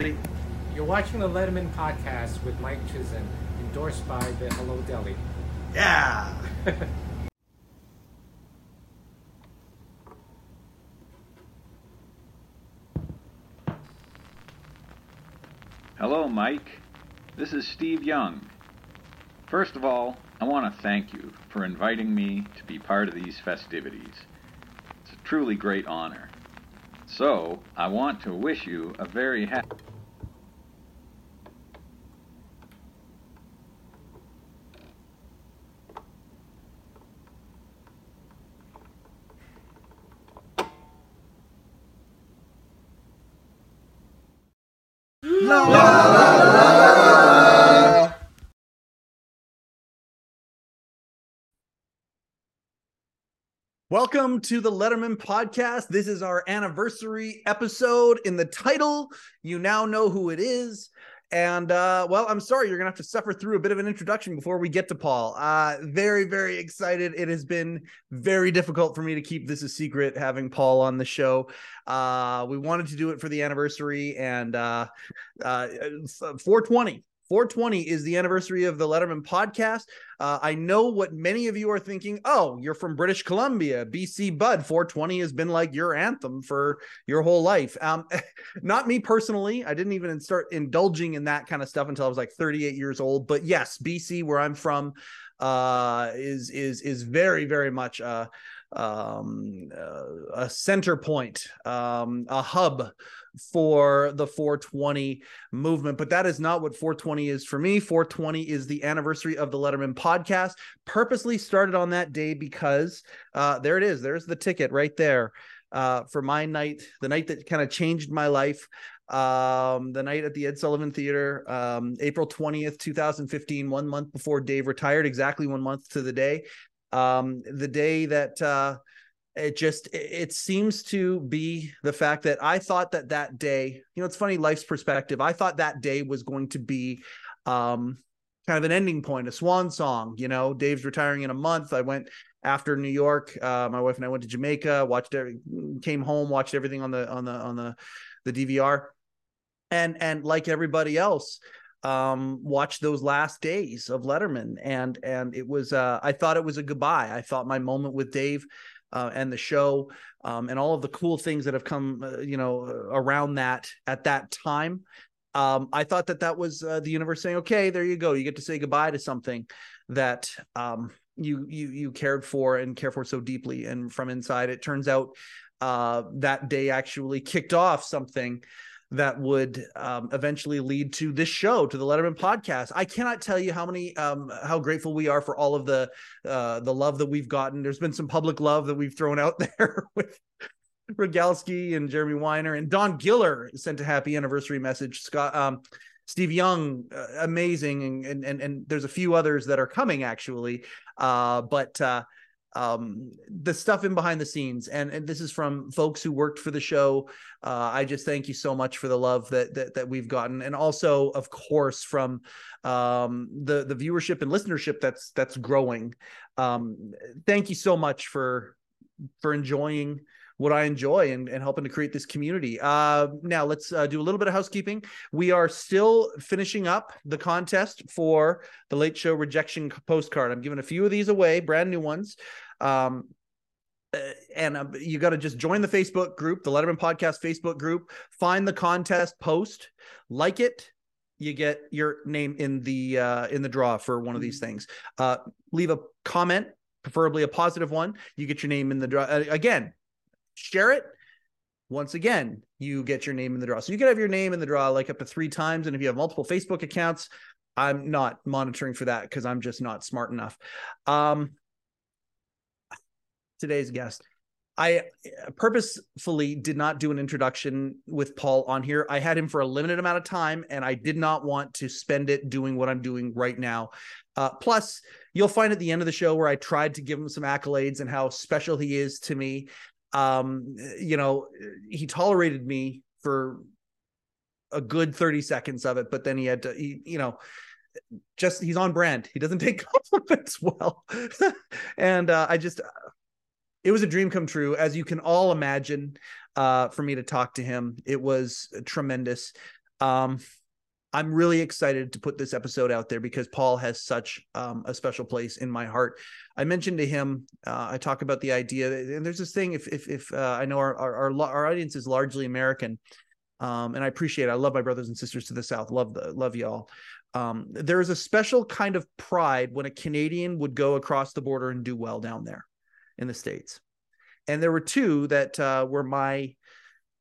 You're watching the Letterman podcast with Mike Chisholm, endorsed by the Hello Deli. Yeah. Hello, Mike. This is Steve Young. First of all, I want to thank you for inviting me to be part of these festivities. It's a truly great honor. So, I want to wish you a very happy. Welcome to the Letterman podcast. This is our anniversary episode. In the title, you now know who it is. And uh, well, I'm sorry, you're gonna have to suffer through a bit of an introduction before we get to Paul. Uh, very, very excited. It has been very difficult for me to keep this a secret, having Paul on the show. Uh, we wanted to do it for the anniversary, and uh, uh, 420 420 is the anniversary of the Letterman podcast. Uh, I know what many of you are thinking. Oh, you're from British Columbia, BC Bud. 420 has been like your anthem for your whole life. Um, not me personally. I didn't even start indulging in that kind of stuff until I was like 38 years old. But yes, BC, where I'm from, uh, is is is very very much uh, um, uh, a center point, um, a hub for the 420 movement. But that is not what 420 is for me. 420 is the anniversary of the Letterman podcast. Purposely started on that day because uh, there it is. There's the ticket right there uh, for my night, the night that kind of changed my life um the night at the ed sullivan theater um april 20th 2015 one month before dave retired exactly one month to the day um the day that uh it just it seems to be the fact that i thought that that day you know it's funny life's perspective. I thought that day was going to be um kind of an ending point a swan song you know? Dave's retiring in a month. I went after new york. Uh, my wife and i went to jamaica watched every came home watched everything on the on the on the the dvr and and like everybody else um watched those last days of letterman. And and it was uh i thought it was a goodbye. I thought my moment with dave uh, and the show um, and all of the cool things that have come uh, you know around that at that time. Um, i thought that that was uh, the universe saying okay there you go. You get to say goodbye to something that um, you you you cared for and care for so deeply. And from inside it turns out uh, that day actually kicked off something that would um, eventually lead to this show, to the Letterman podcast. I cannot tell you how many, um, how grateful we are for all of the, uh, the love that we've gotten. There's been some public love that we've thrown out there with Rogalski and Jeremy Weiner and Don Giller sent a happy anniversary message. Scott, um, Steve Young, uh, amazing, and, and and there's a few others that are coming actually, uh, but uh, um the stuff in behind the scenes. And, and this is from folks who worked for the show. Uh i just thank you so much for the love that that, that we've gotten. And also of course from um the the viewership and listenership that's that's growing. Um thank you so much for for enjoying what I enjoy and, and helping to create this community. Uh, now let's uh, do a little bit of housekeeping. We are still finishing up the contest for the Late Show rejection postcard. I'm giving a few of these away, brand new ones. Um, uh, and uh, you got to just join the Facebook group, the Letterman Podcast Facebook group. Find the contest post, like it. You get your name in the uh, in the draw for one of these things. Uh, leave a comment, preferably a positive one. You get your name in the draw. Uh, again, share it. Once again, you get your name in the draw. So you can have your name in the draw like up to three times. And if you have multiple Facebook accounts, I'm not monitoring for that because I'm just not smart enough. Um, today's guest. I purposefully did not do an introduction with Paul on here. I had him for a limited amount of time and I did not want to spend it doing what I'm doing right now. Uh, plus, you'll find at the end of the show where I tried to give him some accolades and how special he is to me. Um, you know, he tolerated me for a good 30 seconds of it, but then he had to, he, you know, just he's on brand. He doesn't take compliments well. and uh, I just, it was a dream come true, as you can all imagine. Uh, for me to talk to him, it was tremendous. Um, I'm really excited to put this episode out there because Paul has such um, a special place in my heart. I mentioned to him, uh, I talk about the idea, and there's this thing. If if, if uh, I know our, our our audience is largely American, um, and I appreciate. It. I love my brothers and sisters to the south. Love the love y'all. Um, there is a special kind of pride when a Canadian would go across the border and do well down there in the states. And there were two that uh, were my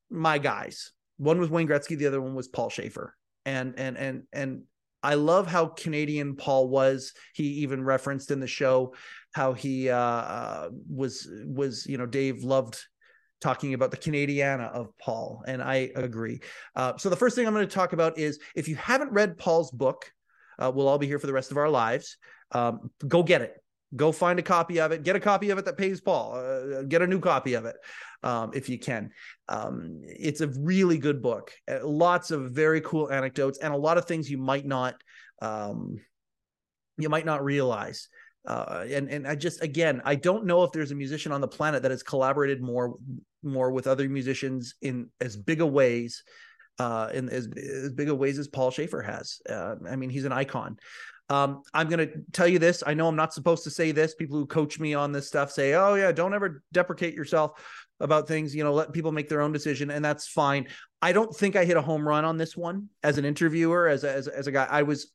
my guys. One was Wayne Gretzky, the other one was Paul Shaffer and and and and I love how Canadian Paul was. He even referenced in the show how he uh, uh, was was you know Dave loved talking about the Canadiana of Paul, and I agree. Uh, so the first thing I'm going to talk about is if you haven't read Paul's book, uh, we'll all be here for the rest of our lives. Um, go get it. Go find a copy of it. Get a copy of it that pays Paul. Uh, get a new copy of it um, if you can. Um, it's a really good book. Uh, lots of very cool anecdotes and a lot of things you might not um, you might not realize. Uh, and and I just again I don't know if there's a musician on the planet that has collaborated more more with other musicians in as big a ways uh, in as, as big a ways as Paul Shaffer has. Uh, I mean, he's an icon. Um, I'm going to tell you this. I know I'm not supposed to say this. People who coach me on this stuff say, "Oh yeah, don't ever deprecate yourself." about things you know let people make their own decision and that's fine i don't think i hit a home run on this one as an interviewer as a, as, as a guy i was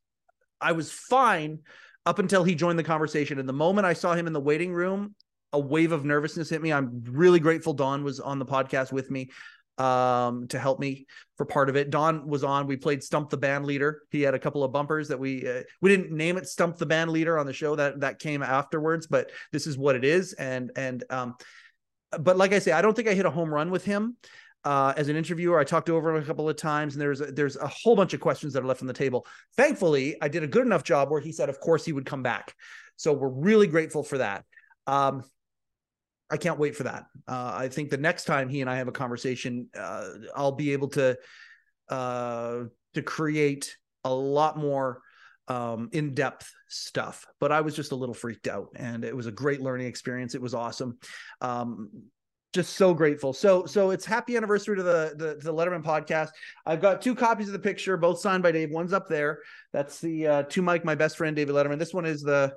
i was fine up until he joined the conversation and the moment i saw him in the waiting room a wave of nervousness hit me i'm really grateful don was on the podcast with me um to help me for part of it don was on we played stump the band leader he had a couple of bumpers that we uh, we didn't name it stump the band leader on the show that that came afterwards but this is what it is and and um but like I say, I don't think I hit a home run with him. Uh, as an interviewer, I talked over him a couple of times, and there's a, there's a whole bunch of questions that are left on the table. Thankfully, I did a good enough job where he said, of course, he would come back. So we're really grateful for that. Um, I can't wait for that. Uh, I think the next time he and I have a conversation, uh, I'll be able to uh, to create a lot more um, in depth stuff. But I was just a little freaked out, and it was a great learning experience. It was awesome. Um, just so grateful. So so it's happy anniversary to the, the the Letterman podcast. I've got two copies of the picture, both signed by Dave. One's up there. That's the uh, to Mike, my best friend, David Letterman. This one is the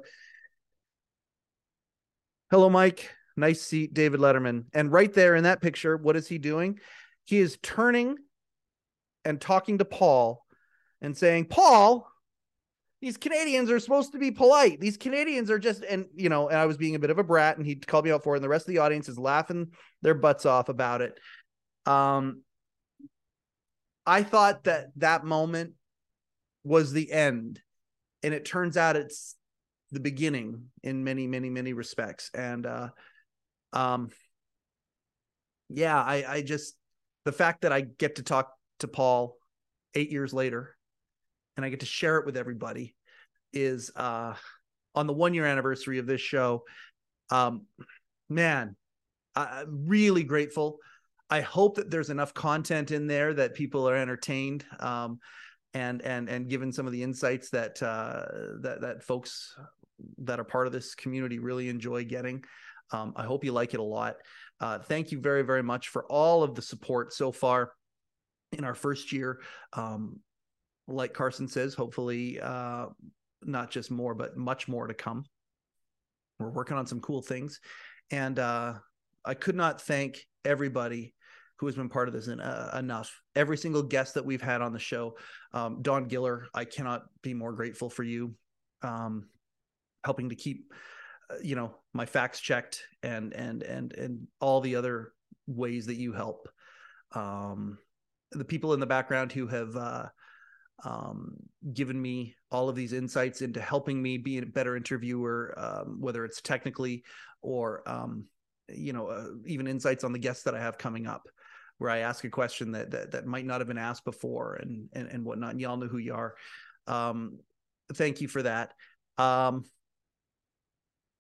Hello, Mike. Nice seat, David Letterman. And right there in that picture, what is he doing? He is turning and talking to Paul and saying, Paul, these Canadians are supposed to be polite. These Canadians are just, and you know, and I was being a bit of a brat, and he called me out for it, and the rest of the audience is laughing their butts off about it. Um, I thought that that moment was the end, and it turns out it's the beginning in many, many, many respects. And uh, um, yeah, I, I just the fact that I get to talk to Paul eight years later and I get to share it with everybody is uh on the one year anniversary of this show. Um man, I'm really grateful. I hope that there's enough content in there that people are entertained um and and and given some of the insights that uh that that folks that are part of this community really enjoy getting. Um, I hope you like it a lot. Uh, thank you very, very much for all of the support so far in our first year. Um, like Carson says, hopefully uh, not just more, but much more to come. We're working on some cool things. And uh, I could not thank everybody who has been part of this in, uh, enough. Every single guest that we've had on the show, um, Don Giller, I cannot be more grateful for you um, helping to keep, you know, my facts checked and and and and all the other ways that you help. Um, the people in the background who have uh, um, given me all of these insights into helping me be a better interviewer, um, whether it's technically or um, you know uh, even insights on the guests that I have coming up, where I ask a question that that, that might not have been asked before and and, and whatnot. And y'all know who you are. Um, thank you for that. Um,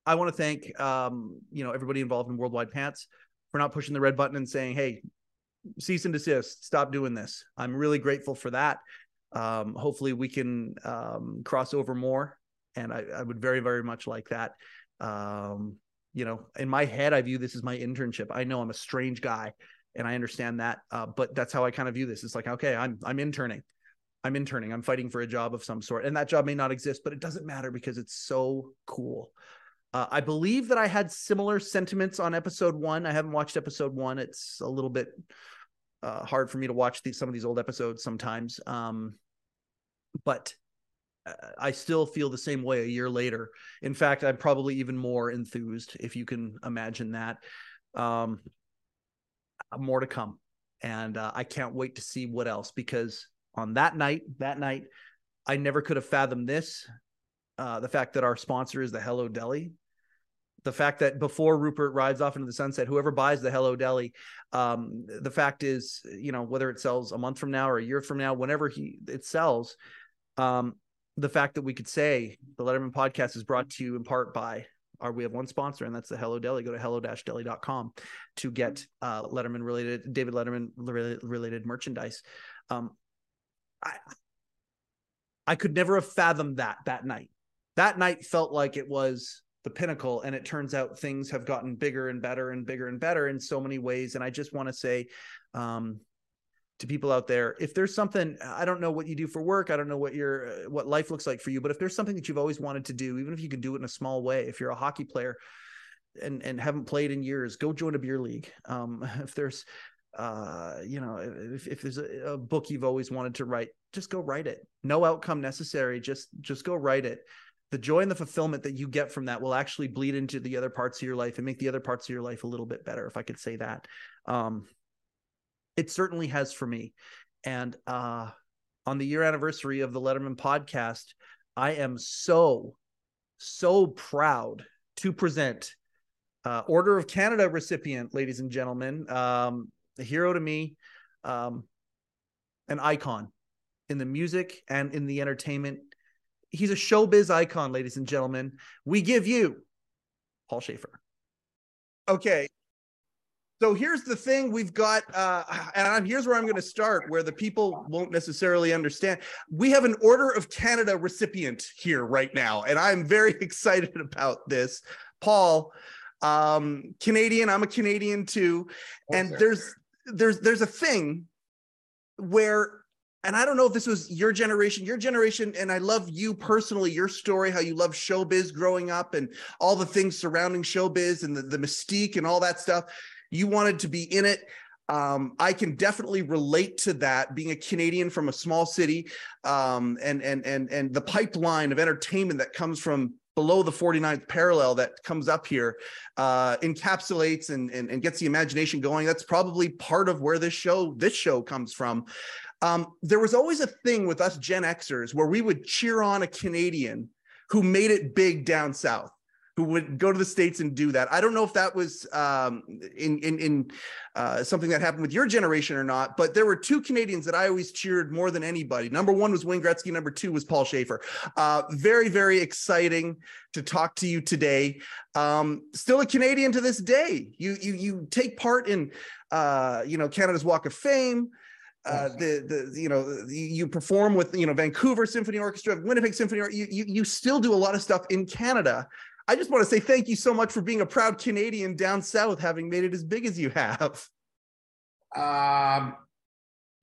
I want to thank um, you know everybody involved in Worldwide Pants for not pushing the red button and saying, "Hey, cease and desist, stop doing this." I'm really grateful for that um, hopefully we can um, cross over more and I, I, would very very much like that um, you know in my head i view this as my internship i know i'm a strange guy and i understand that uh, but that's how i kind of view this it's like okay i'm i'm interning I'm interning. I'm fighting for a job of some sort, and that job may not exist, but it doesn't matter because it's so cool. Uh, I believe that I had similar sentiments on episode one. I haven't watched episode one. It's a little bit uh, hard for me to watch these some of these old episodes sometimes. Um, but uh, I still feel the same way a year later. In fact, I'm probably even more enthused, if you can imagine that. Um, more to come, and uh, I can't wait to see what else because on that night, that night, I never could have fathomed this. Uh, the fact that our sponsor is the Hello Deli, the fact that before Rupert rides off into the sunset, whoever buys the Hello Deli, um, the fact is, you know, whether it sells a month from now or a year from now, whenever he it sells, um, the fact that we could say the Letterman podcast is brought to you in part by our we have one sponsor and that's the Hello Deli. Go to hello-deli.com to get uh, Letterman related David Letterman related merchandise. Um, I I could never have fathomed that that night. That night felt like it was the pinnacle and it turns out things have gotten bigger and better and bigger and better in so many ways. And i just want to say um, to people out there if there's something i don't know what you do for work i don't know what your uh, what life looks like for you but if there's something that you've always wanted to do even if you can do it in a small way if you're a hockey player and and haven't played in years go join a beer league. Um, if there's uh, you know if, if there's a, a book you've always wanted to write just go write it. No outcome necessary just just go write it the joy and the fulfillment that you get from that will actually bleed into the other parts of your life and make the other parts of your life a little bit better if i could say that. Um, it certainly has for me. And uh, on the year anniversary of the letterman podcast i am so so proud to present uh, order of canada recipient ladies and gentlemen. Um, a hero to me um, an icon in the music and in the entertainment he's a showbiz icon, ladies and gentlemen. We give you Paul Shaffer. Okay. So here's the thing we've got, uh, and I'm, here's where I'm going to start, where the people won't necessarily understand. We have an Order of Canada recipient here right now, and I'm very excited about this. Paul, um, Canadian, I'm a Canadian too, and there's there's there's a thing where and I don't know if this was your generation, your generation, and I love you personally, your story, how you love showbiz growing up and all the things surrounding showbiz and the, the mystique and all that stuff. You wanted to be in it. Um, I can definitely relate to that being a Canadian from a small city um, and and and and the pipeline of entertainment that comes from below the 49th parallel that comes up here uh, encapsulates and, and, and gets the imagination going that's probably part of where this show this show comes from um, there was always a thing with us Gen Xers where we would cheer on a Canadian who made it big down south, who would go to the states and do that. I don't know if that was um, in in, in uh, something that happened with your generation or not, but there were two Canadians that I always cheered more than anybody. Number one was Wayne Gretzky. Number two was Paul Shaffer. Uh, very very exciting to talk to you today. Um, still a Canadian to this day. You you you take part in uh, you know Canada's Walk of Fame uh, the the you know you perform with you know Vancouver Symphony Orchestra, Winnipeg Symphony, you, you you still do a lot of stuff in Canada. I just want to say thank you so much for being a proud Canadian down south, having made it as big as you have. Um,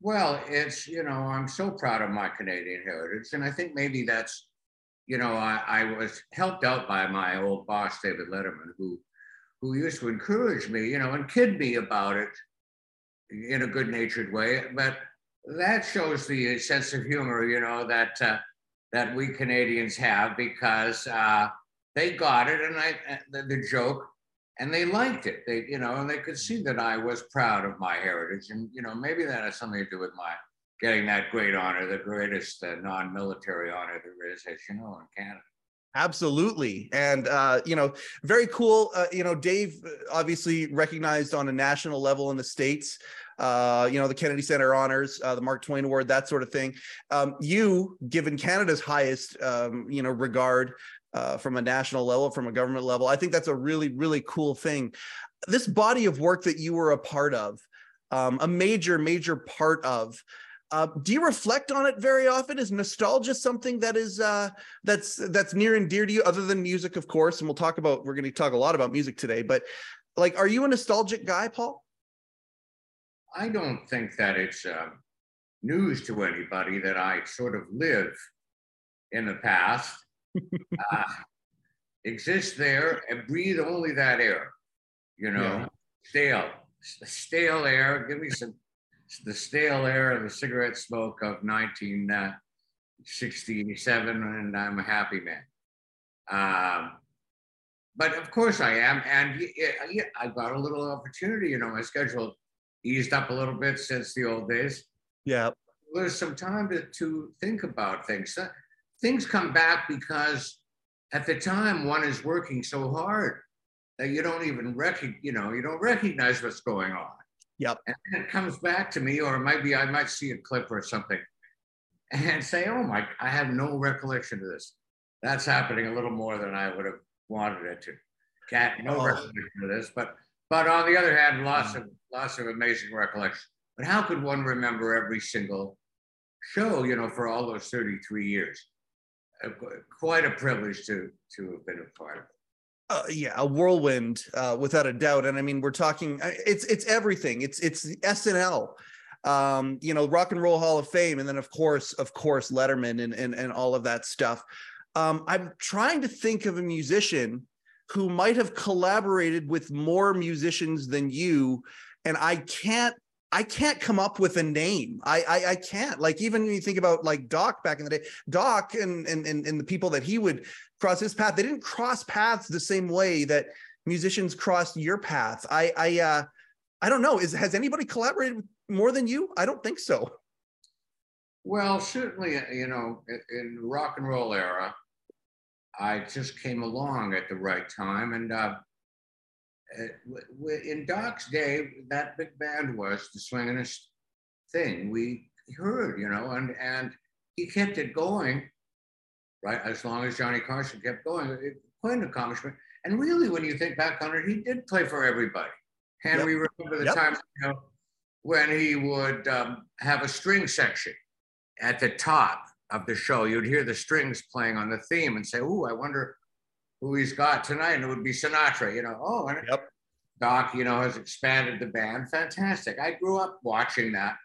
well, it's you know I'm so proud of my Canadian heritage, and I think maybe that's you know I, I was helped out by my old boss David Letterman, who who used to encourage me, you know, and kid me about it in a good natured way. But that shows the sense of humor, you know, that uh, that we Canadians have because uh, they got it and I uh, the, the, joke and they liked it. They, you know, and they could see that I was proud of my heritage. And, you know, maybe that has something to do with my getting that great honor, the greatest uh, non-military honor there is, as you know, in Canada. Absolutely. And, uh, you know, very cool. Uh, you know, Dave uh, obviously recognized on a national level in the States uh, you know, the Kennedy Center honors, uh, the Mark Twain Award, that sort of thing. Um, you, given Canada's highest, um, you know, regard uh, from a national level, from a government level, I think that's a really, really cool thing. This body of work that you were a part of, um, a major, major part of. Uh, do you reflect on it very often? Is nostalgia something that is uh, that's that's near and dear to you, other than music, of course? And we'll talk about we're going to talk a lot about music today. But like, are you a nostalgic guy, Paul? I don't think that it's uh, news to anybody that I sort of live in the past, uh, exist there and breathe only that air, you know, yeah. stale, stale air. Give me some, the stale air of the cigarette smoke of 1967, and I'm a happy man. Um, but of course I am, and yeah, I got a little opportunity. You know, my schedule eased up a little bit since the old days. Yeah, there's some time to to think about things. Uh, things come back because at the time one is working so hard that you don't even recognize. You know, you don't recognize what's going on. Yep. And it comes back to me, or maybe I might see a clip or something, and say, "Oh my, I have no recollection of this." That's happening a little more than I would have wanted it to. Cat, no oh. recollection of this, but but on the other hand, lots of lots of amazing recollection. But how could one remember every single show? You know, for all those thirty-three years, uh, quite a privilege to to have been a part of it. Uh, yeah, a whirlwind, uh, without a doubt. And I mean, we're talking. Uh, it's it's everything. It's it's SNL, um, you know, Rock and Roll Hall of Fame, and then of course, of course, Letterman and and and all of that stuff. Um, I'm trying to think of a musician who might have collaborated with more musicians than you, and I can't. I can't come up with a name. I, I, I can't. Like even when you think about like Doc back in the day, Doc and and and, and the people that he would cross his path, they didn't cross paths the same way that musicians crossed your path. I I uh I don't know. Is has anybody collaborated with more than you? I don't think so. Well, certainly, you know, in rock and roll era, I just came along at the right time. And uh, in Doc's day, that big band was the swinginest thing we heard, you know, and, and he kept it going, right? As long as Johnny Carson kept going, it, quite an accomplishment. And really, when you think back on it, he did play for everybody. And yep. we remember the yep. time, you know, when he would um, have a string section at the top of the show, you'd hear the strings playing on the theme and say, "Ooh, I wonder who he's got tonight." And it would be Sinatra. You know, oh, and yep. Doc, you know, has expanded the band. Fantastic. I grew up watching that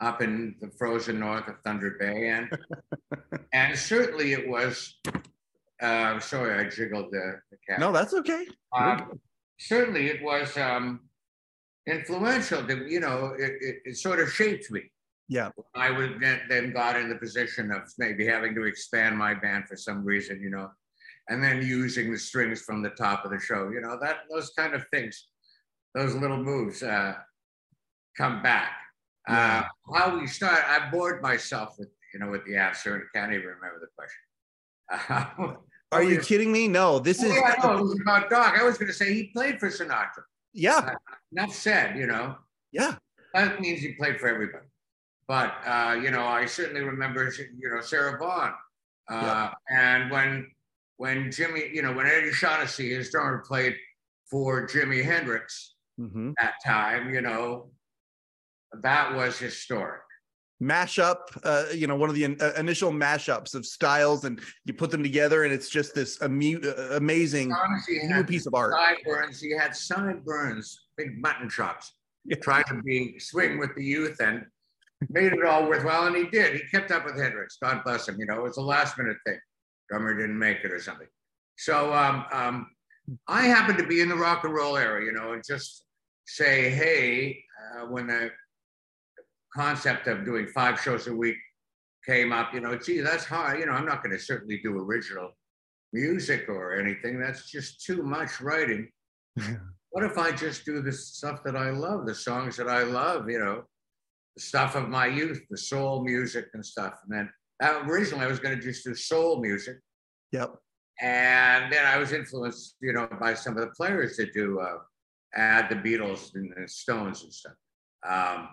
up in the frozen north of Thunder Bay, and and certainly it was. Uh, sorry, I jiggled the, the cat. No, that's okay. Um, certainly, it was um, influential. To, you know, it, it, it sort of shaped me. Yeah. I would then, then got in the position of maybe having to expand my band for some reason, you know, and then using the strings from the top of the show, you know, that those kind of things, those little moves uh, come back. Yeah. Uh, how we start, I bored myself with, you know, with the answer and can't even remember the question. Are you kidding me? No, this is. Yeah, no, it was about Doc. I was going to say he played for Sinatra. Yeah. Uh, enough said, you know. Yeah. That means he played for everybody. But uh, you know, I certainly remember you know Sarah Vaughan, uh, yeah. and when when Jimmy, you know, when Eddie Shaughnessy, his drummer, played for Jimi Hendrix mm-hmm. that time, you know, that was historic mashup uh, you know one of the in, uh, initial mashups of styles and you put them together and it's just this amu- uh, amazing new piece of art sideburns he had sideburns big mutton chops yeah. trying to be swing with the youth and made it all worthwhile, and he did. He kept up with Hendrix. God bless him. You know, it was a last minute thing. Drummer didn't make it or something. So um, um, I happened to be in the rock and roll era, you know, and just say, hey, uh, when the concept of doing five shows a week came up, you know, gee, that's hard. You know, I'm not going to certainly do original music or anything. That's just too much writing. what if I just do the stuff that I love, the songs that I love, you know? Stuff of my youth, the soul music and stuff. And then uh, originally I was going to just do soul music. Yep. And then I was influenced, you know, by some of the players that do uh, add the Beatles and the Stones and stuff um,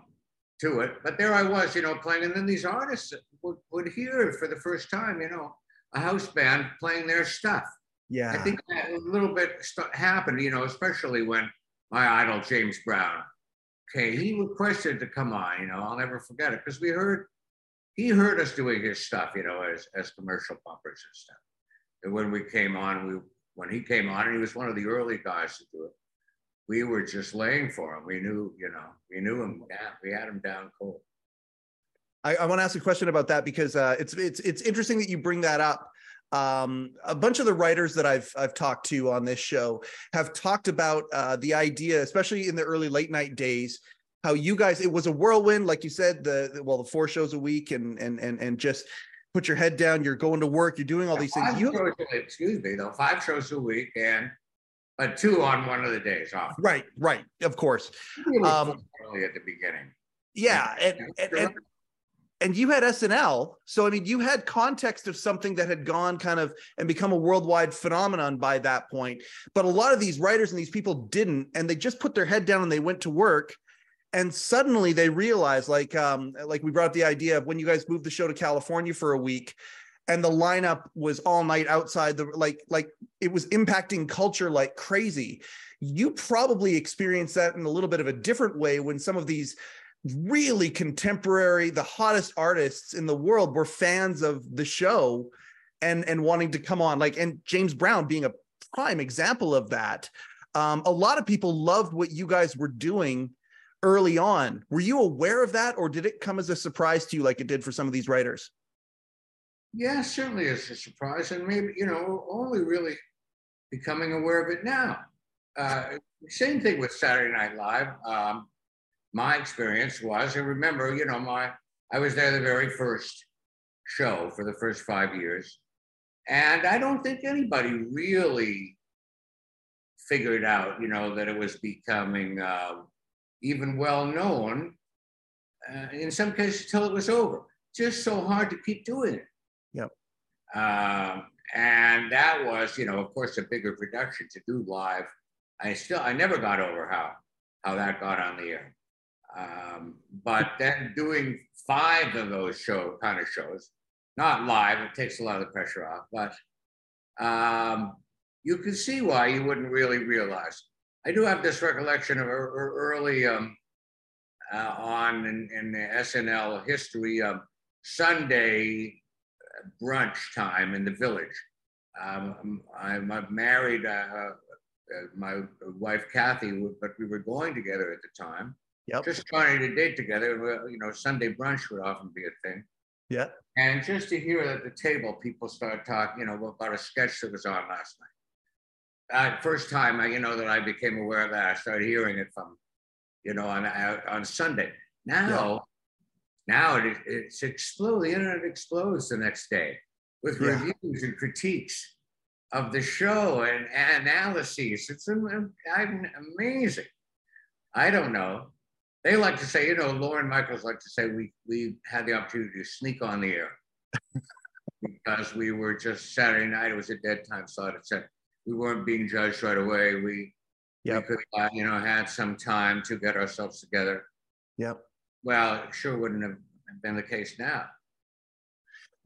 to it. But there I was, you know, playing. And then these artists would, would hear for the first time, you know, a house band playing their stuff. Yeah. I think a little bit happened, you know, especially when my idol, James Brown, okay, he requested to come on, you know, I'll never forget it because we heard, he heard us doing his stuff, you know, as, as commercial bumpers and stuff. And when we came on, we, when he came on, and he was one of the early guys to do it, we were just laying for him. We knew, you know, we knew him. Yeah, we had him down cold. I, I want to ask a question about that because uh, it's it's it's interesting that you bring that up. Um, a bunch of the writers that I've I've talked to on this show have talked about uh, the idea, especially in the early late night days, how you guys it was a whirlwind, like you said, the, the well the four shows a week and and and and just put your head down. You're going to work. You're doing all these things. You, shows, excuse me, though, five shows a week and but two on one of the days off. right, right, of course. Really Um, early at the beginning. Yeah, and, and, and and you had SNL. So I mean, you had context of something that had gone kind of and become a worldwide phenomenon by that point. But a lot of these writers and these people didn't, and they just put their head down and they went to work. And suddenly they realized, like, um, like we brought the idea of when you guys moved the show to California for a week, and the lineup was all night outside the like, like it was impacting culture like crazy. You probably experienced that in a little bit of a different way when some of these really contemporary the hottest artists in the world were fans of the show and and wanting to come on like and james brown being a prime example of that um, a lot of people loved what you guys were doing early on were you aware of that or did it come as a surprise to you like it did for some of these writers Yeah, certainly it's a surprise, and maybe you know only really becoming aware of it now. Uh, same thing with Saturday Night Live. Um, my experience was, and remember, you know, my I was there the very first show for the first five years, and I don't think anybody really figured out, you know, that it was becoming uh, even well known. Uh, in some cases, till it was over. Just so hard to keep doing it. Yep. Um, and that was, you know, of course, a bigger production to do live. I still, I never got over how how that got on the air. Um, but then doing five of those show kind of shows, not live, it takes a lot of the pressure off. But um, you can see why you wouldn't really realize. I do have this recollection of ear- ear- early um, uh, on in, in the SNL history of Sunday brunch time in the village. Um, I'm married, uh, uh, my wife Kathy, but we were going together at the time. Yep. Just starting to date together. You know, Sunday brunch would often be a thing. yeah And just to hear at the table, people start talking, you know, about a sketch that was on last night. Uh, first time, I, you know, that I became aware of that, I started hearing it from, you know, on on Sunday. Now, now it, it's exploded. The internet explodes the next day with Yeah. reviews and critiques of the show and analyses. It's am- am- amazing. I don't know. They like to say, you know, Lorne Michaels like to say we we had the opportunity to sneak on the air because we were just Saturday night. It was a dead time slot. It said we weren't being judged right away. We Yep. we could uh, you know had some time to get ourselves together. yep Well, it sure wouldn't have been the case now.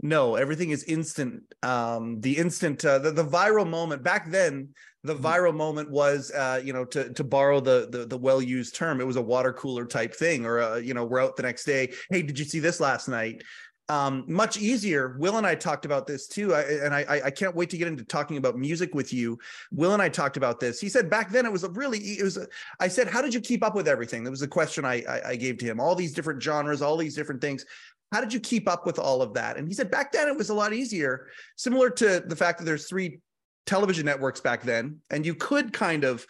No, everything is instant. Um, the instant, uh, the, the viral moment back then, the Mhm. viral moment was, uh, you know, to to borrow the the, the well used term, it was a water cooler type thing, or uh, you know, we're out the next day. Hey, did you see this last night? Um, much easier. Will and I talked about this too, I, and I I- I can't wait to get into talking about music with you. Will and I talked about this. He said back then it was a really it was. A, I said, how did you keep up with everything? That was the question I, I I gave to him. All these different genres, all these different things how did you keep up with all of that? And he said back then it was a lot easier, similar to the fact that there's three television networks back then, and you could kind of,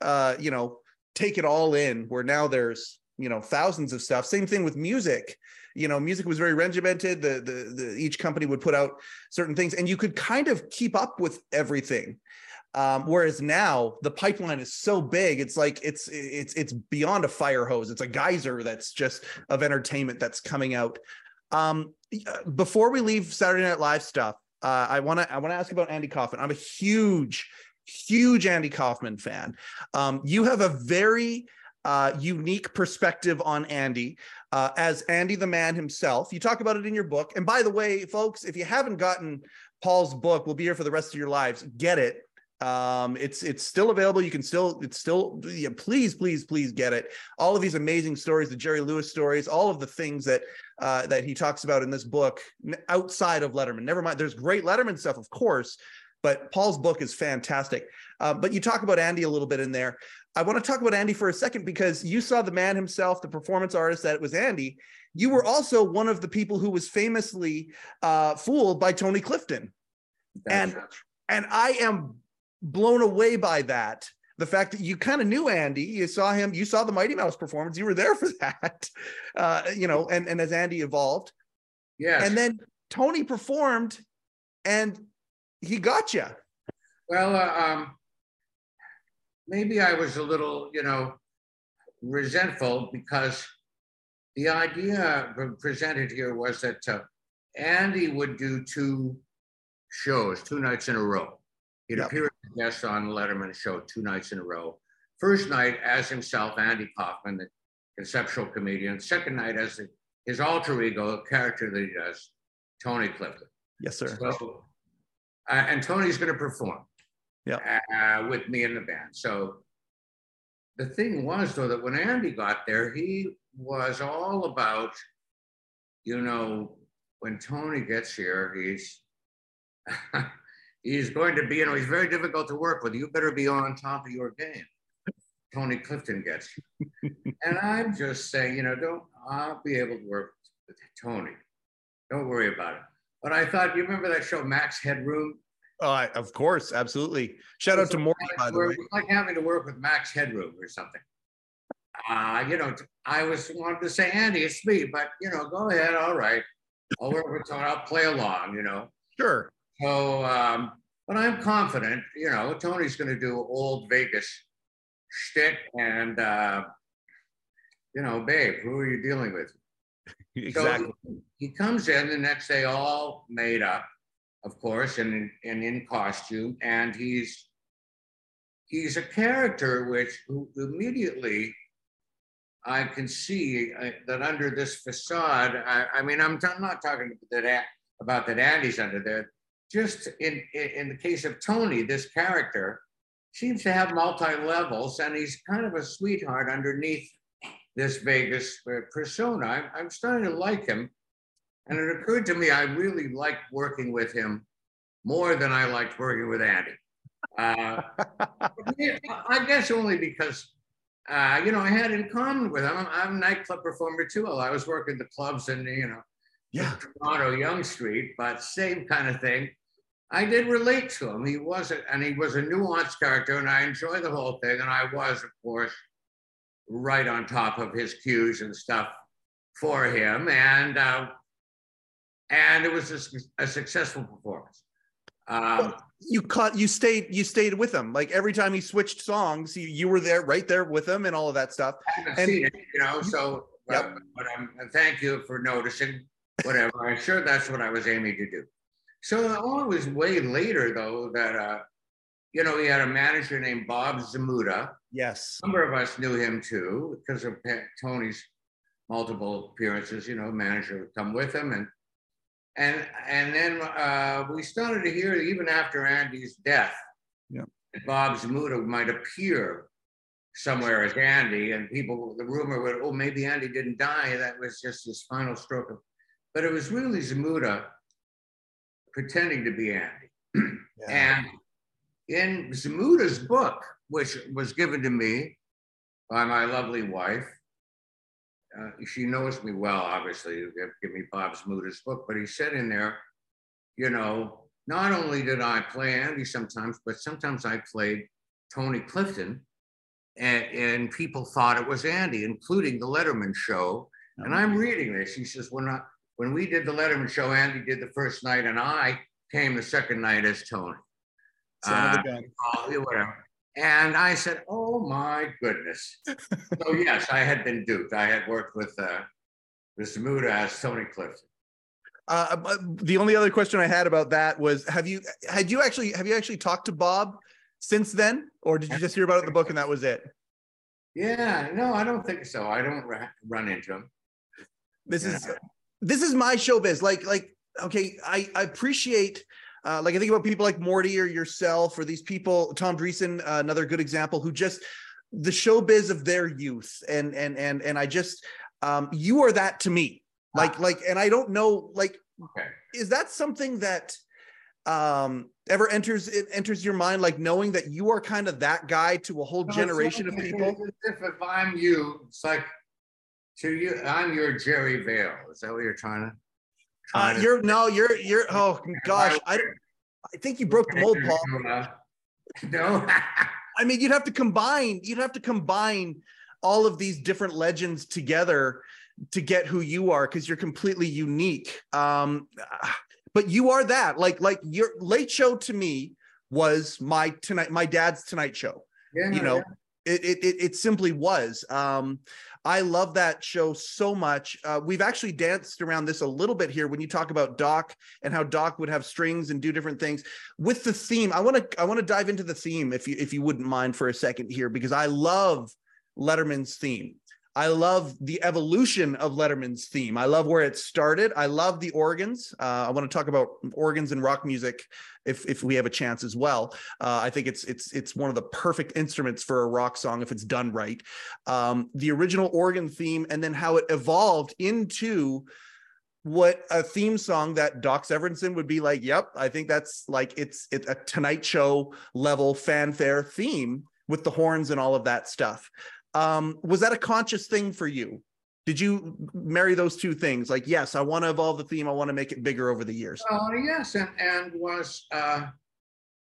uh, you know, take it all in. Where now there's you know thousands of stuff. Same thing with music. You know, music was very regimented. The, the the each company would put out certain things, and you could kind of keep up with everything. Um, whereas now the pipeline is so big, it's like it's it's it's beyond a fire hose. It's a geyser that's just of entertainment that's coming out. Um, uh, before we leave Saturday Night Live stuff, uh, I want to I want to ask about Andy Kaufman. I'm a huge, huge Andy Kaufman fan. Um, you have a very uh, unique perspective on Andy uh, as Andy the man himself. You talk about it in your book. And by the way, folks, if you haven't gotten Paul's book, we'll be here for the rest of your lives. Get it. Um, it's it's still available. You can still it's still yeah, please please please get it. All of these amazing stories, the Jerry Lewis stories, all of the things that uh, that he talks about in this book outside of Letterman. Never mind, there's great Letterman stuff, of course, but Paul's book is fantastic. Uh, but you talk about Andy a little bit in there. I want to talk about Andy for a second because you saw the man himself, the performance artist that it was Andy. You were also one of the people who was famously uh, fooled by Tony Clifton, That's and and I am blown away by that. The fact that you kind of knew Andy, you saw him, you saw the Mighty Mouse performance, you were there for that, uh, you know, and and as Andy evolved, Yeah. and then Tony performed, and he got you. Well, uh, um, maybe I was a little, you know, resentful because the idea presented here was that uh, Andy would do two shows, two nights in a row. He'd Yep. appear as a guest on the Letterman show two nights in a row. First night as himself, Andy Kaufman, the conceptual comedian. Second night as the, his alter ego, character that he does, Tony Clifton. Yes, sir. So, uh, and Tony's going to perform. Yeah. Uh, with me in the band. So the thing was, though, that when Andy got there, he was all about, you know, when Tony gets here, he's he's going to be, you know, he's very difficult to work with. You better be on top of your game. Tony Clifton gets you. and I'm just saying, you know, don't I'll be able to work with Tony. Don't worry about it. But I thought, you remember that show Max Headroom? Oh, of course, absolutely. Shout out to Morty, by the way. like having to work with Max Headroom or something. Uh, you know, I was wanted to say, Andy, it's me, but you know, go ahead, all right. I'll work with Tony, I'll play along, you know. Sure. So, um, but I'm confident, you know, Tony's going to do old Vegas shtick and, uh, you know, babe, who are you dealing with? Exactly. So he comes in the next day all made up, of course, and in, and in costume, and he's he's a character which who immediately I can see uh, that under this facade. I, I mean, I'm t- not talking that a- about that Andy's under there. Just in, in in the case of Tony, this character seems to have multi levels, and he's kind of a sweetheart underneath this Vegas uh, persona. I'm, I'm starting to like him. And it occurred to me I really liked working with him more than I liked working with Andy. Uh, I guess only because, uh, you know, I had in common with him. I'm, I'm a nightclub performer too. I was working the clubs in, you know, Yeah. Toronto, Yonge Street, but same kind of thing. I did relate to him. He was, a, and he was a nuanced character, and I enjoyed the whole thing. And I was, of course, right on top of his cues and stuff for him, and uh, and it was a, a successful performance. Um, you caught you stayed you stayed with him like every time he switched songs you, you were there right there with him and all of that stuff I haven't And- seen it, you know. So, Yep. uh, but I'm thank you for noticing. Whatever. I'm sure that's what I was aiming to do. So it was way later though that uh, you know he had a manager named Bob Zmuda. yes A number of us knew him too because of Tony's multiple appearances. You know, manager would come with him, and and and then uh, we started to hear even after Andy's death, Yeah. that Bob Zmuda might appear somewhere as Andy, and people the rumor would, oh, maybe Andy didn't die. That was just his final stroke of, but it was really Zmuda pretending to be Andy. yeah. And in Zmuda's book, which was given to me by my lovely wife, uh, she knows me well, obviously, give, give me Bob Zmuda's book, but he said in there, you know, not only did I play Andy sometimes, but sometimes I played Tony Clifton, and, and people thought it was Andy, including the Letterman show. And I'm reading this. He says, when I, when we did the Letterman show, Andy did the first night, and I came the second night as Tony. Son of a gun. Oh, whatever. And I said, "Oh my goodness!" so yes, I had been duped. I had worked with uh, with Zmuda as Tony Clifton. Uh, the only other question I had about that was: Have you had you actually have you actually talked to Bob since then, or did you just hear about it in the book and that was it? Yeah, no, I don't think so. I don't ra- run into him. This is. This is my showbiz. Like like okay, I I appreciate. Uh, like I think about people like Morty or yourself or these people, Tom Dreesen, uh, another good example, who just the showbiz of their youth, and and and and I just um, you are that to me. Like like, and I don't know like Okay. is that something that um ever enters it enters your mind like knowing that you are kind of that guy to a whole No, generation of people If, if I'm you, it's like to you, I'm your Jerry Vale. Is that what you're trying to? uh, trying to- you're no you're you're oh gosh i i think you broke the mold paul Uh, No. I mean, you'd have to combine, you'd have to combine all of these different legends together to get who you are because you're completely unique. Um, but you are that. Like, like your late show to me was my tonight, my dad's tonight show. Yeah, You know, yeah. It it it, simply was. Um, I love that show so much. Uh, we've actually danced around this a little bit here when you talk about Doc and how Doc would have strings and do different things with the theme. I want to I want to dive into the theme if you if you wouldn't mind for a second here because I love Letterman's theme. I love the evolution of Letterman's theme. I love where it started. I love the organs. Uh, I want to talk about organs and rock music if if we have a chance as well. Uh, I think it's it's it's one of the perfect instruments for a rock song if it's done right. Um, the original organ theme and then how it evolved into what a theme song that Doc Severinsen would be like, yep, I think that's like it's it's a Tonight Show level fanfare theme with the horns and all of that stuff. Um, was that a conscious thing for you? Did you marry those two things? Like, yes, I want to evolve the theme, I want to make it bigger over the years. Oh yes, and and was uh,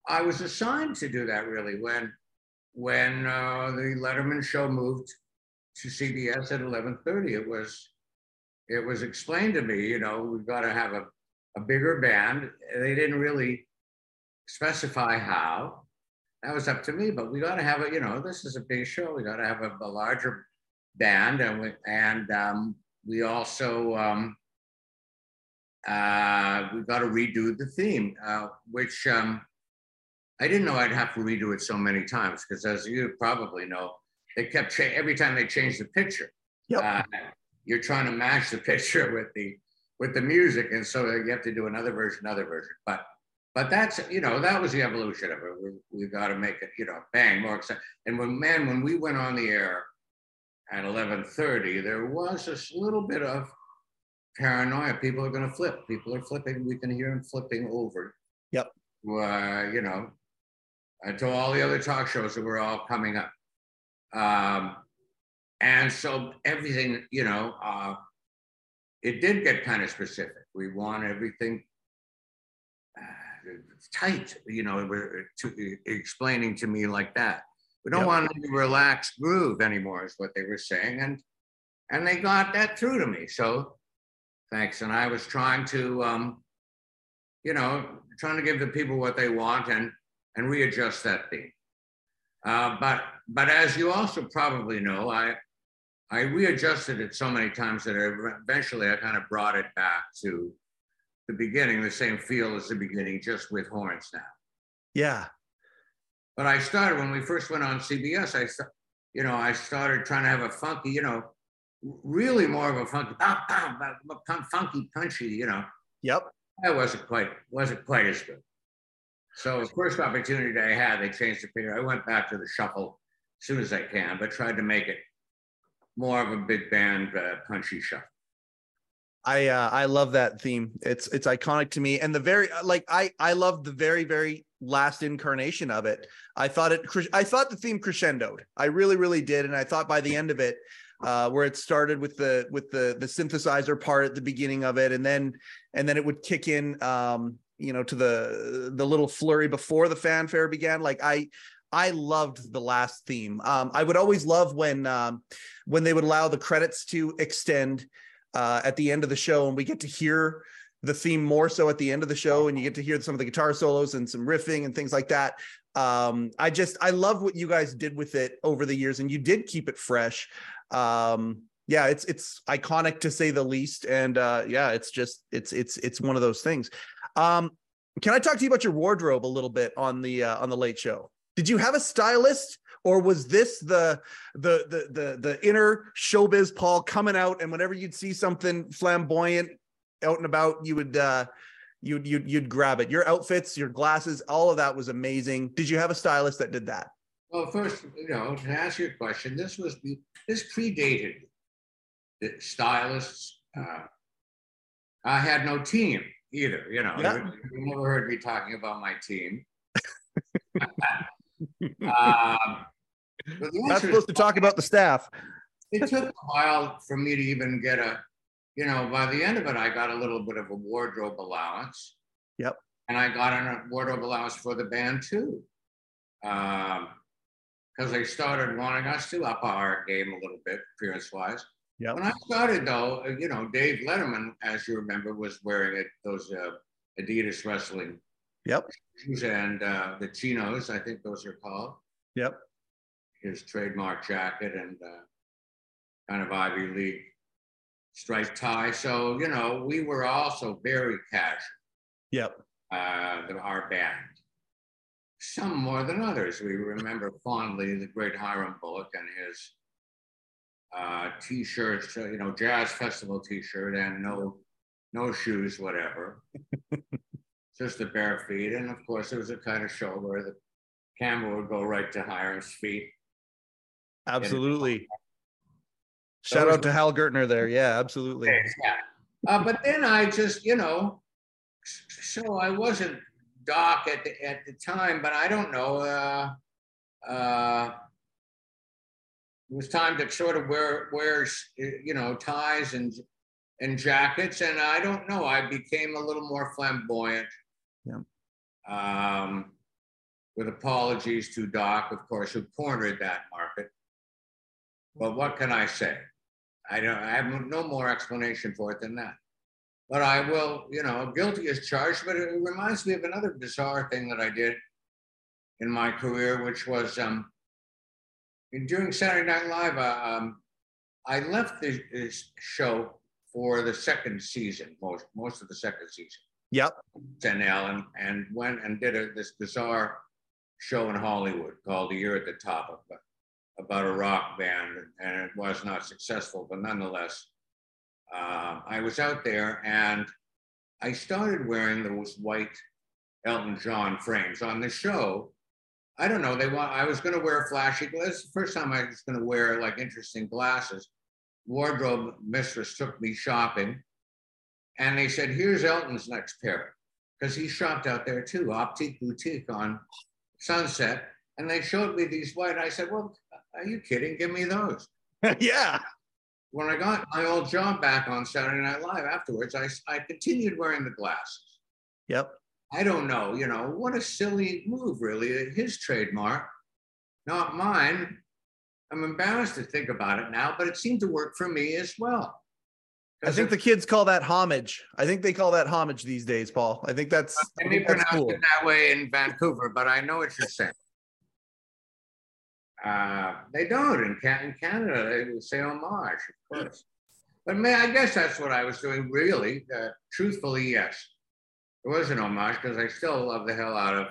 I was assigned to do that really when when uh, the Letterman show moved to CBS at eleven thirty. It was it was explained to me, you know, we've got to have a, a bigger band. They didn't really specify how. That was up to me, but we got to have a, you know, this is a big show. We got to have a, a larger band, and we and um, we also. Um, uh, we got to redo the theme, uh, which um, I didn't know I'd have to redo it so many times because, as you probably know, they kept cha- every time they changed the picture. Yep. Uh, you're trying to match the picture with the with the music, and so you have to do another version, another version. But but that's you know that was the evolution of it. We, we got to make it you know bang more exciting. And when man, when we went on the air at 11:30, there was a s- little bit of paranoia. People are going to flip. People are flipping. We can hear them flipping over. Yep. Uh, you know, to all the other talk shows that were all coming up. Um, and so everything, you know, uh, it did get kind of specific. We want everything tight, you know, to, explaining to me like that. We don't Yep. want any relaxed groove anymore, is what they were saying, and and they got that through to me. So thanks. And I was trying to, um, you know, trying to give the people what they want and and readjust that theme. Uh, but but as you also probably know, I I readjusted it so many times that I, eventually I kind of brought it back to the beginning, the same feel as the beginning, just with horns now. Yeah. But I started when we first went on CBS. I, you know, I started trying to have a funky, you know, really more of a funky, bam, bam, bam, bam, funky, punchy. You know, Yep. that wasn't quite wasn't quite as good. So the first opportunity I had, they changed the picture. I went back to the shuffle as soon as I can, but tried to make it more of a big band uh, punchy shuffle. I uh, I love that theme. It's it's iconic to me, and the very like I I love the very very last incarnation of it. I thought it I thought the theme crescendoed. I really really did, and I thought by the end of it, uh, where it started with the with the the synthesizer part at the beginning of it, and then and then it would kick in, um, you know, to the the little flurry before the fanfare began. Like I I loved the last theme. Um, I would always love when um, when they would allow the credits to extend uh, at the end of the show, and we get to hear the theme more so at the end of the show, and you get to hear some of the guitar solos and some riffing and things like that. Um, I just I love what you guys did with it over the years, and you did keep it fresh. Um, yeah, it's it's iconic to say the least, and uh, yeah, it's just it's it's it's one of those things. Um, can I talk to you about your wardrobe a little bit on the uh, on the Late Show? Did you have a stylist? Or was this the the the the the inner showbiz Paul coming out and whenever you'd see something flamboyant out and about you would uh you'd you'd you'd grab it your outfits your glasses all of that was amazing did you have a stylist that did that Well, first, you know, to answer your question, this was this predated the stylists. Uh, I had no team. either. You know, Yeah. you, you never heard me talking about my team. um, Not supposed to talk about the staff. it took a while for me to even get a, you know, by the end of it, I got a little bit of a wardrobe allowance. Yep. And I got a wardrobe allowance for the band too. Um, because they started wanting us to up our game a little bit, appearance wise. Yep. When I started though, you know, Dave Letterman, as you remember, was wearing it, those uh, Adidas wrestling Yep. and uh, the chinos, I think those are called Yep. his trademark jacket and uh, kind of Ivy League striped tie. So, you know, we were also very casual, Yep. uh, the, our band. Some more than others. We remember fondly the great Hiram Bullock and his uh, t-shirts, you know, jazz festival t-shirt and no, no shoes, whatever. Just the bare feet. And of course, it was a kind of show where the camera would go right to Hiram's feet. Absolutely. Shout out to Hal Gurnee there. Yeah, absolutely. Yeah. Uh, but then I just, you know, so I wasn't Doc at the, at the time, but I don't know. Uh, uh, it was time to sort of wear wear you know ties and and jackets, and I don't know. I became a little more flamboyant. Um, with apologies to Doc, of course, who cornered that market. But what can I say? I don't. I have no more explanation for it than that. But I will, you know, guilty as charged. But it reminds me of another bizarre thing that I did in my career, which was um, in during Saturday Night Live. Uh, um, I left the, this show for the second season, most most of the second season. Yep. SNL and, and went and did a, this bizarre show in Hollywood called "A Year at the Top" about, a rock band, and it was not successful, but nonetheless, uh, I was out there and I started wearing those white Elton John frames on the show. I don't know. They want. I was going to wear flashy glasses. The first time I was going to wear like interesting glasses. Wardrobe mistress took me shopping, and they said, "Here's Elton's next pair," because he shopped out there too, Optique Boutique on Sunset. And they showed me these white. I said, "Well, are you kidding? Give me those." yeah. when I got my old job back on Saturday Night Live afterwards, I, I continued wearing the glasses. Yep. I don't know, you know, what a silly move, really. His trademark, not mine. I'm embarrassed to think about it now, but it seemed to work for me as well. I think the kids call that homage. I think they call that homage these days, Paul. I think that's, I they think pronounce cool. it that way in Vancouver, but I know what you're saying. Uh, they don't in, in Canada. They say homage, of course. But man, I guess that's what I was doing. Really, uh, truthfully, yes, it was an homage because I still love the hell out of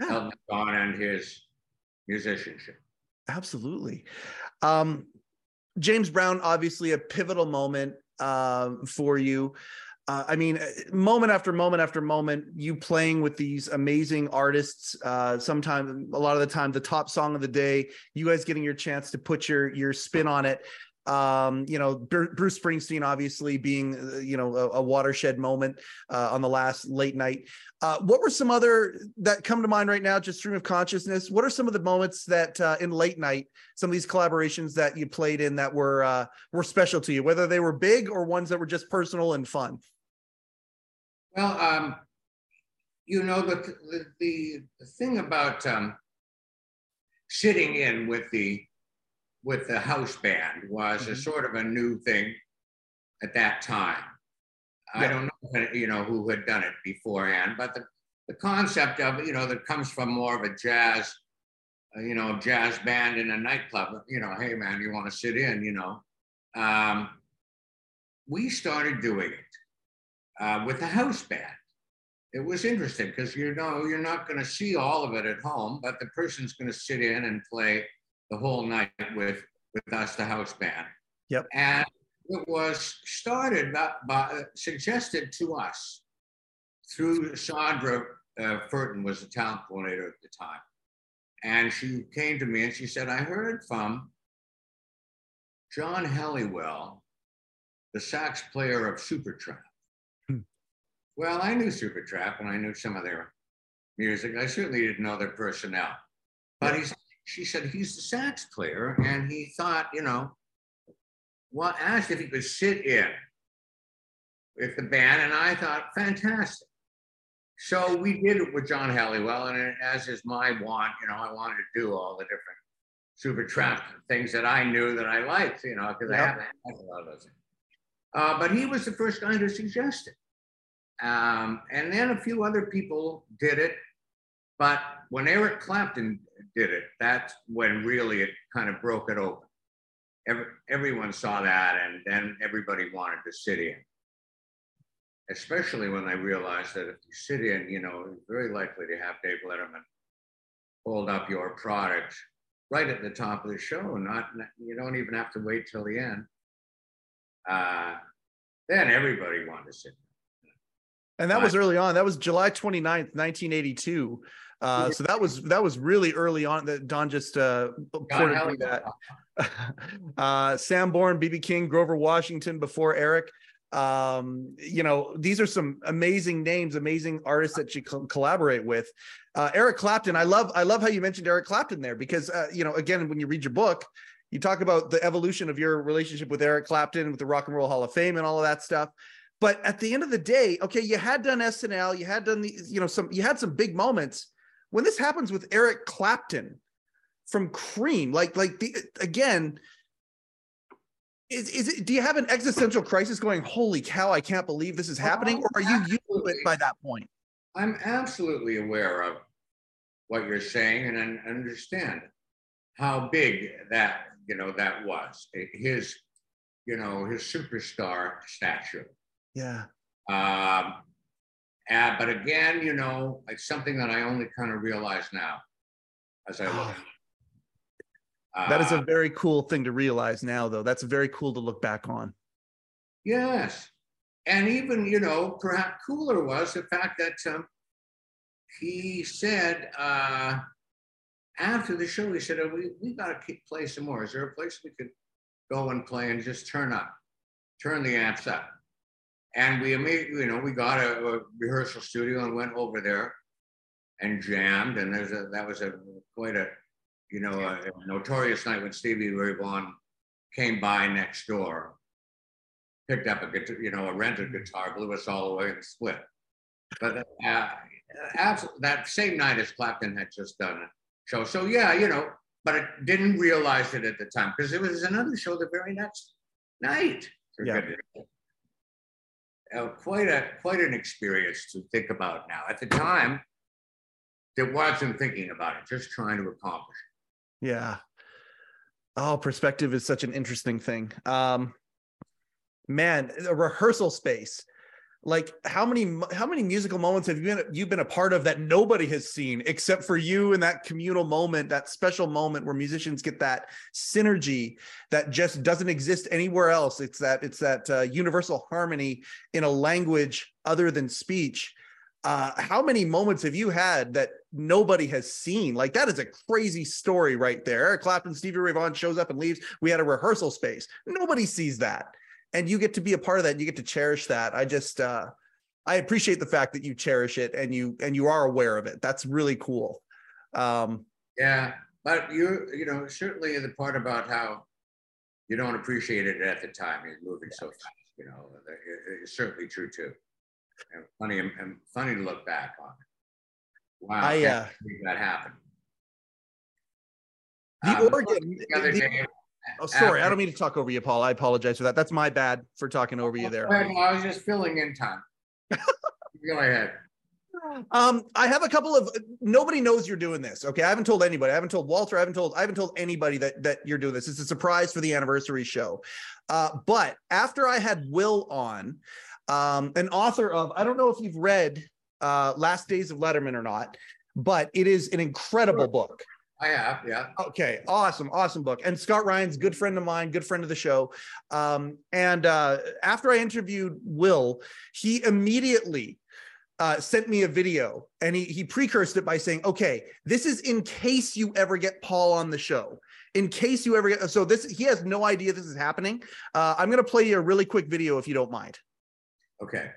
Yeah. Elton John and his musicianship. Absolutely. Um, James Brown, obviously a pivotal moment um, for you. Uh, I mean, moment after moment after moment, you playing with these amazing artists. Uh, sometimes, a lot of the time, the top song of the day. You guys getting your chance to put your your spin on it. Um, you know, Br- Bruce Springsteen obviously being, uh, you know, a, a watershed moment uh, on the last late night. Uh, what were some other that come to mind right now? Just stream of consciousness. What are some of the moments that uh, in late night, some of these collaborations that you played in that were uh, were special to you, whether they were big or ones that were just personal and fun? Well, um, you know, the, the, the, the thing about um, sitting in with the with the house band was a Mhm. sort of a new thing at that time. I don't know, you know, who had done it beforehand, but the, the concept of you know, that comes from more of a jazz, uh, you know, jazz band in a nightclub. You know, hey man, you want to sit in? You know, um, we started doing it uh, with the house band. It was interesting because you know you're not going to see all of it at home, but the person's going to sit in and play the whole night with with us, the house band. Yep. And it was started by, by suggested to us through Sandra uh, Furton was the talent coordinator at the time, and she came to me and she said, "I heard from John Helliwell, the sax player of Supertramp." Hmm. Well, I knew Supertramp and I knew some of their music. I certainly didn't know their personnel. But he's, she said he's the sax player, and he thought, you know, well, asked if he could sit in with the band, and I thought, fantastic. So we did it with John Helliwell, and as is my want, you know, I wanted to do all the different Supertramp things that I knew that I liked, you know, because yep. I haven't had a lot of those. Uh, but he was the first guy to suggest it. Um, and then a few other people did it. But when Eric Clapton did it, that's when really it kind of broke it open. Every, everyone saw that, and then everybody wanted to sit in. Especially when they realized that if you sit in, you know, it's very likely to have Dave Letterman hold up your product right at the top of the show. Not you don't even have to wait till the end. Uh, then everybody wanted to sit. And that was early on. That was July 29th, 1982. Uh, so that was that was really early on that Don just uh ported me that. uh, Sam Bourne, BB King, Grover Washington before Eric. Um, you know, these are some amazing names, amazing artists that you co- collaborate with. Uh, Eric Clapton, I love I love how you mentioned Eric Clapton there because uh, you know, again, when you read your book, you talk about the evolution of your relationship with Eric Clapton, with the Rock and Roll Hall of Fame, and all of that stuff. But at the end of the day, okay, you had done SNL, you had done the, you know, some, you had some big moments. When this happens with Eric Clapton from Cream, like, like the again, is, is it, do you have an existential crisis going, holy cow, I can't believe this is happening? Or are you used to it by that point? I'm absolutely aware of what you're saying and I understand how big that, you know, that was. His, you know, his superstar stature. Yeah. Um, uh, but again, you know, it's something that I only kind of realize now as I look. Uh, that is a very cool thing to realize now, though. That's very cool to look back on. Yes. And even, you know, perhaps cooler was the fact that um, he said uh, after the show, he said, oh, we, we got to play some more. Is there a place we could go and play and just turn up, turn the amps up? And we immediately, you know, we got a, a, rehearsal studio and went over there and jammed. And there's a that was a quite a, you know, a, a notorious night when Stevie Ray Vaughan came by next door, picked up a guitar, you know, a rented guitar, blew us all away and split. But uh, that same night as Clapton had just done a show. So yeah, you know, but I didn't realize it at the time because it was another show the very next night. Yeah uh, quite a quite an experience to think about now. At the time, there wasn't thinking about it, just trying to accomplish. Yeah. Oh, perspective is such an interesting thing. Um, man, a rehearsal space like how many how many musical moments have you been you've been a part of that nobody has seen except for you in that communal moment that special moment where musicians get that synergy that just doesn't exist anywhere else it's that it's that uh, universal harmony in a language other than speech uh, how many moments have you had that nobody has seen? Like that is a crazy story right there. Eric Clapton, Stevie Ray Vaughan shows up and leaves. We had a rehearsal space. Nobody sees that and you get to be a part of that and you get to cherish that. I just uh i appreciate the fact that you cherish it and you and you are aware of it. That's really cool. Um yeah but you you know certainly the part about how you don't appreciate it at the time you're moving so fast you know it's certainly true too. And funny and funny to look back on. Wow I, uh, that happened. The um, organ the other the, day Oh, sorry. I don't mean to talk over you, Paul. I apologize for that. That's my bad for talking over you there. I was just filling in time. Go ahead. Um, I have a couple of nobody knows you're doing this. Okay. I haven't told anybody. I haven't told Walter. I haven't told I haven't told anybody that that you're doing this. It's a surprise for the anniversary show. Uh, but after I had Will on, um, an author of I don't know if you've read uh Last Days of Letterman or not, but it is an incredible book. I have, yeah. Okay, awesome, awesome book. And Scott Ryan's good friend of mine, good friend of the show. Um, and uh, after I interviewed Will, he immediately uh, sent me a video and he he precursed it by saying, "Okay, this is in case you ever get Paul on the show. In case you ever get so this he has no idea this is happening. Uh, I'm going to play you a really quick video if you don't mind." Okay.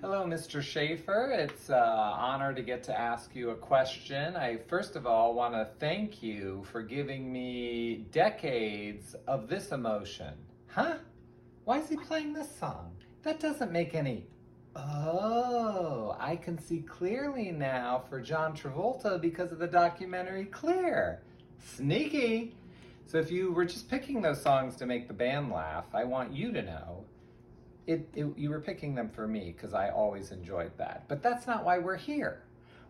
Hello, Mr. Shaffer. It's an uh, honor to get to ask you a question. I first of all want to thank you for giving me decades of this emotion. Huh? Why is he playing this song? That doesn't make any. Oh, I can see clearly now for John Travolta because of the documentary Clear. Sneaky. So if you were just picking those songs to make the band laugh, I want you to know it, it, you were picking them for me because I always enjoyed that. But that's not why we're here.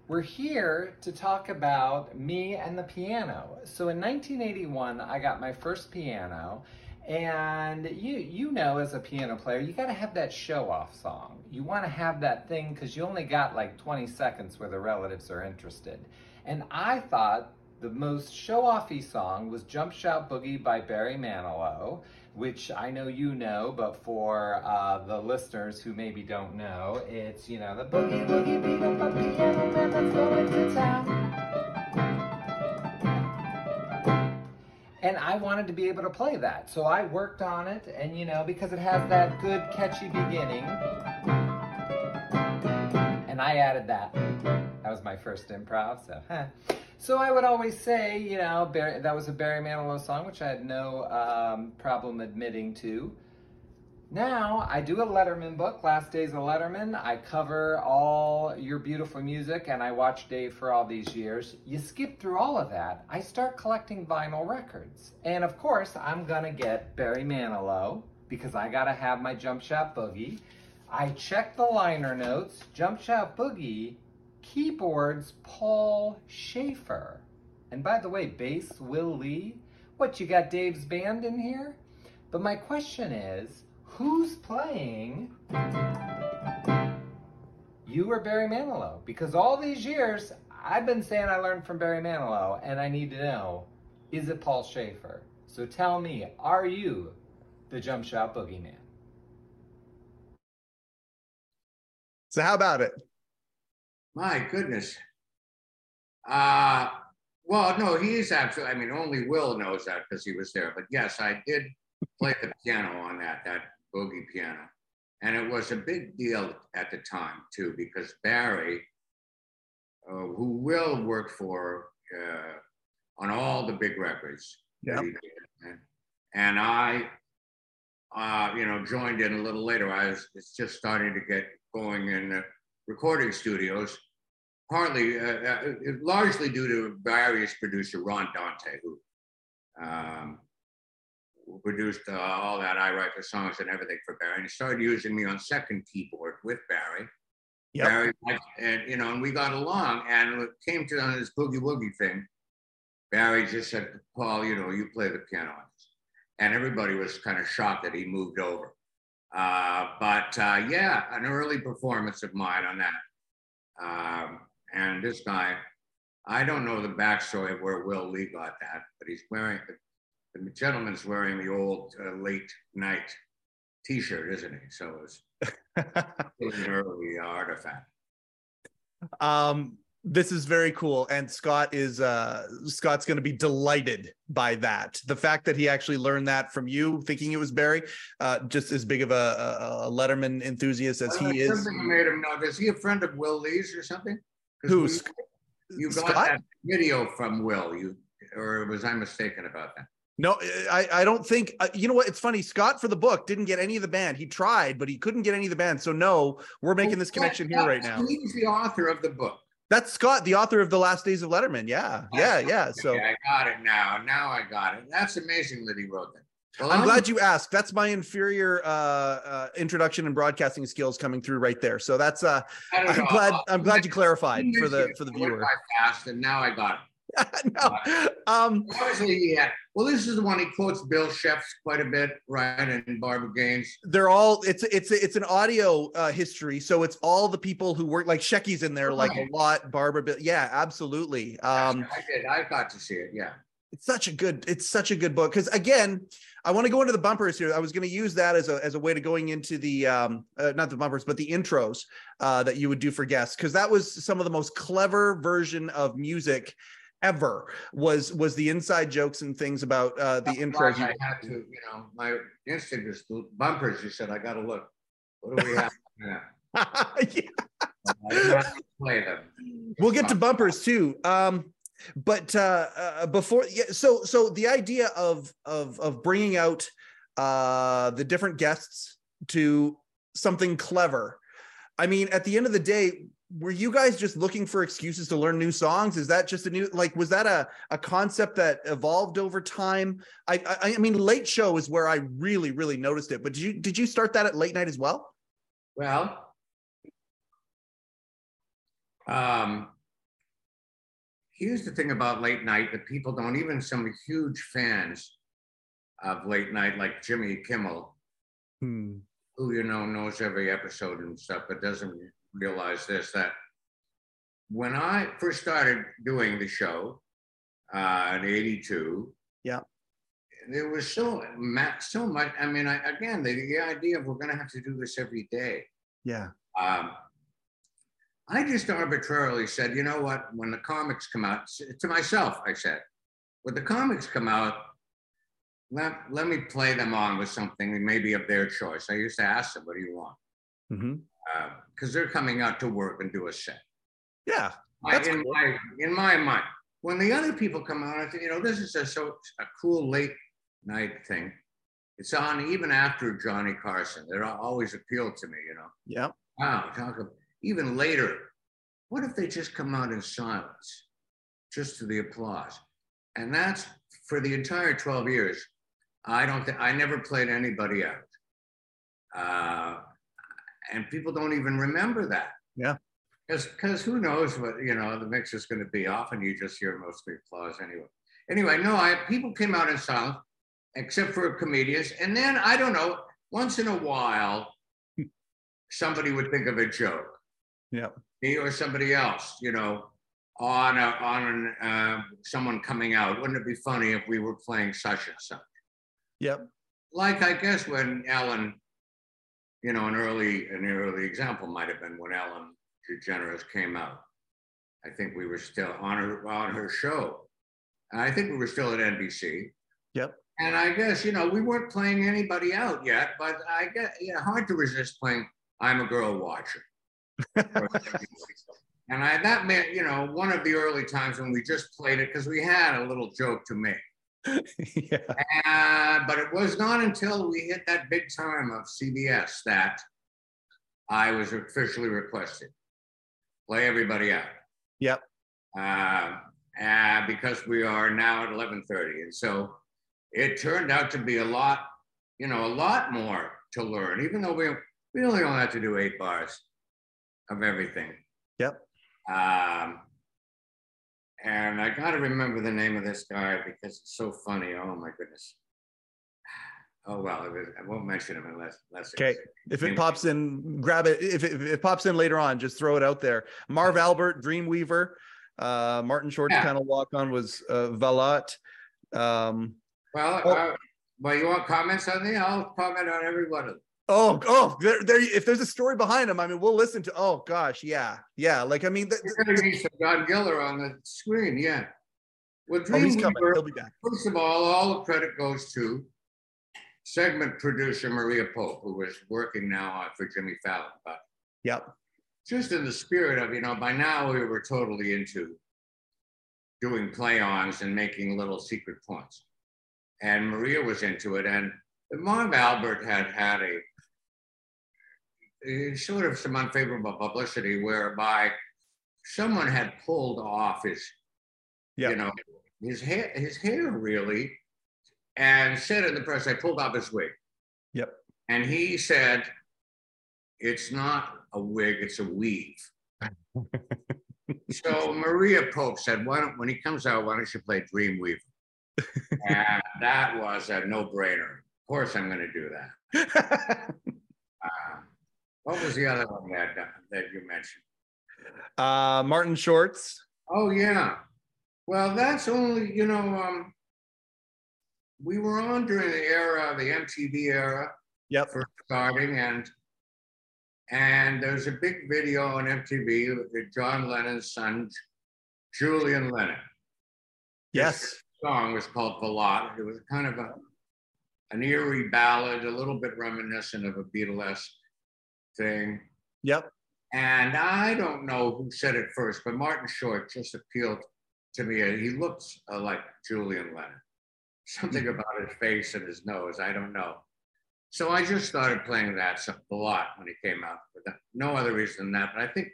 We're here to talk about me and the piano. So in 1981, I got my first piano, and you you know as a piano player, you got to have that show off song. You want to have that thing because you only got like 20 seconds where the relatives are interested. And I thought the most show offy song was Jump Shout Boogie by Barry Manilow which I know you know, but for uh, the listeners who maybe don't know, it's, you know, the boogie boogie beat up a piano man that's going to town. And I wanted to be able to play that. So I worked on it, and you know, because it has that good, catchy beginning. And I added that. That was my first improv, so, huh. So I would always say, you know, Barry, that was a Barry Manilow song, which I had no um, problem admitting to. Now I do a Letterman book, Last Days of Letterman. I cover all your beautiful music, and I watch Dave for all these years. You skip through all of that. I start collecting vinyl records, and of course, I'm gonna get Barry Manilow because I gotta have my Jump Shout Boogie. I check the liner notes. Jump Shout Boogie Keyboards, Paul Shaffer. And by the way, bass, Will Lee. What, you got Dave's band in here? But my question is, who's playing you or Barry Manilow? Because all these years, I've been saying I learned from Barry Manilow, and I need to know, is it Paul Shaffer? So tell me, are you the Jump Shot Boogeyman? So how about it? My goodness. Uh, well, no, he's absolutely, I mean, only Will knows that because he was there. But yes, I did play the piano on that, that boogie piano. And it was a big deal at the time, too, because Barry, uh, who Will worked for uh, on all the big records, yeah. and I, uh, you know, joined in a little later. I was just starting to get going in the recording studios partly, uh, uh, largely due to Barry's producer Ron Dante, who, um, produced uh, all that I write the songs and everything for Barry. And he started using me on second keyboard with Barry. Yep. Barry, and you know, and we got along. And it came to on this boogie woogie thing. Barry just said, "Paul, you know, you play the piano." And everybody was kind of shocked that he moved over. Uh, but uh, yeah, an early performance of mine on that. Um, and this guy, I don't know the backstory of where Will Lee got that, but he's wearing, the gentleman's wearing the old uh, late night t-shirt, isn't he? So it's an early artifact. Um, this is very cool and scott is uh scott's going to be delighted by that the fact that he actually learned that from you thinking it was barry uh just as big of a, a letterman enthusiast as he is Something made him know is he a friend of will lee's or something Who's you got Scott? that video from Will? You or was I mistaken about that? No, I, I don't think uh, you know what. It's funny. Scott for the book didn't get any of the band. He tried, but he couldn't get any of the band. So no, we're making this connection here right now. He's the author of the book. That's Scott, the author of the Last Days of Letterman. Yeah, yeah, yeah. So I got it now. Now I got it. That's amazing that he wrote that. Well, I'm, I'm glad you asked. That's my inferior uh, uh, introduction and broadcasting skills coming through right there. So that's uh, I'm know. glad I'm glad you clarified for the for the viewer. I Fast and now I got it. no. Um, Obviously, yeah. Well, this is the one he quotes Bill Schefts quite a bit, right? And Barbara Gaines. They're all it's it's it's an audio uh, history, so it's all the people who work like Shecky's in there, like a lot. Barbara, Bill, yeah, absolutely. Um, I did. I got to see it. Yeah it's such a good it's such a good book because again i want to go into the bumpers here i was going to use that as a, as a way to going into the um uh, not the bumpers but the intros uh, that you would do for guests because that was some of the most clever version of music ever was was the inside jokes and things about uh the intros i had to you know my instinct was bumpers you said i gotta look what do we have Yeah. I didn't have to play them. we'll get to bumpers too um but uh, uh before yeah so so the idea of of of bringing out uh the different guests to something clever i mean at the end of the day were you guys just looking for excuses to learn new songs? Is that just a new like was that a a concept that evolved over time? I i, I mean late show is where i really really noticed it but did you did you start that at late night as well? Well, um, here's the thing about late night that people don't, even some huge fans of late night, like Jimmy Kimmel, hmm. who you know knows every episode and stuff, but doesn't realize this that when I first started doing the show uh, in '82, Yeah. there was so so much. I mean, I, again, the, the idea of we're going to have to do this every day. yeah Um, I just arbitrarily said, you know what? When the comics come out, to myself, I said, when the comics come out, let, let me play them on with something maybe of their choice. I used to ask them, what do you want? Mm-hmm. Uh, because they're coming out to work and do a set. yeah I, That's in, cool. my, in my mind, when the other people come out, I think, you know, this is a, so a cool late night thing. It's on even after Johnny Carson. It always appealed to me, you know. yeah Wow, talk of even later. What if they just come out in silence, just to the applause? And that's for the entire 12 years. I don't think I never played anybody out. Uh, and people don't even remember that. Yeah. Because who knows what, you know, the mix is going to be. Often you just hear mostly applause anyway. Anyway, no, I people came out in silence, except for comedians. And then I don't know, once in a while, somebody would think of a joke yeah me or somebody else, you know, on a, on an, uh, someone coming out. Wouldn't it be funny if we were playing such and such? yep Like I guess when Ellen, you know, an early an early example might have been when Ellen DeGeneres came out. I think we were still on her on her show. I think we were still at NBC. Yep. And I guess you know we weren't playing anybody out yet, but I get yeah hard to resist playing "I'm a Girl Watcher." And I that meant you know one of the early times when we just played it because we had a little joke to make. yeah Uh, but it was not until we hit that big time of CBS that I was officially requested play everybody out. Yep. Uh, uh, because we are now at 11:30, and so it turned out to be a lot, you know, a lot more to learn. Even though we we only only have to do eight bars of everything. Yep. Um, and I got to remember the name of this guy because it's so funny. Oh my goodness. Oh well, it was, I won't mention him unless unless. Okay. If it pops in, grab it. If it, if it pops in later on, just throw it out there. Marv Albert, Dreamweaver, uh, Martin Short's Yeah. of walk on was uh, Valotte. Um, Well, Oh. uh, well, you want comments on the? I'll comment on every one of them. Oh, oh, there, there. If there's a story behind him, I mean, we'll listen to. Oh gosh, yeah, yeah. Like I mean, the, You're going to need some Don Giller on the screen, yeah. Well, oh, he's coming. He'll be back. first of all, all the credit goes to segment producer Maria Pope, who is working now on for Jimmy Fallon. But Yep. just in the spirit of, you know, by now we were totally into doing play-ons and making little secret points. And Maria was into it. And Marv Albert had had a sort of some unfavorable publicity whereby someone had pulled off his, Yep. you know, his hair, his hair really, and said in the press, I pulled off his wig. Yep. And he said, it's not a wig, it's a weave. so Maria Pope said, why don't, when he comes out, why don't you play Dreamweaver? and that was a no-brainer. Of course, I'm going to do that. What was the other one that that you mentioned? uh, Martin Shorts. Oh yeah. Well, that's only you know. Um, we were on during the era, the MTV era, Yep. first starting, and and there's a big video on MTV with John Lennon's son, Julian Lennon. Yes. song was called Valotte. It was kind of a an eerie ballad, a little bit reminiscent of a Beatlesque thing. Yep. And I don't know who said it first, but Martin Short just appealed to me. He looks uh, like Julian Lennon. Something Mm-hmm. about his face and his nose, I don't know. So I just started playing that a lot when he came out. That- no other reason than that. But I think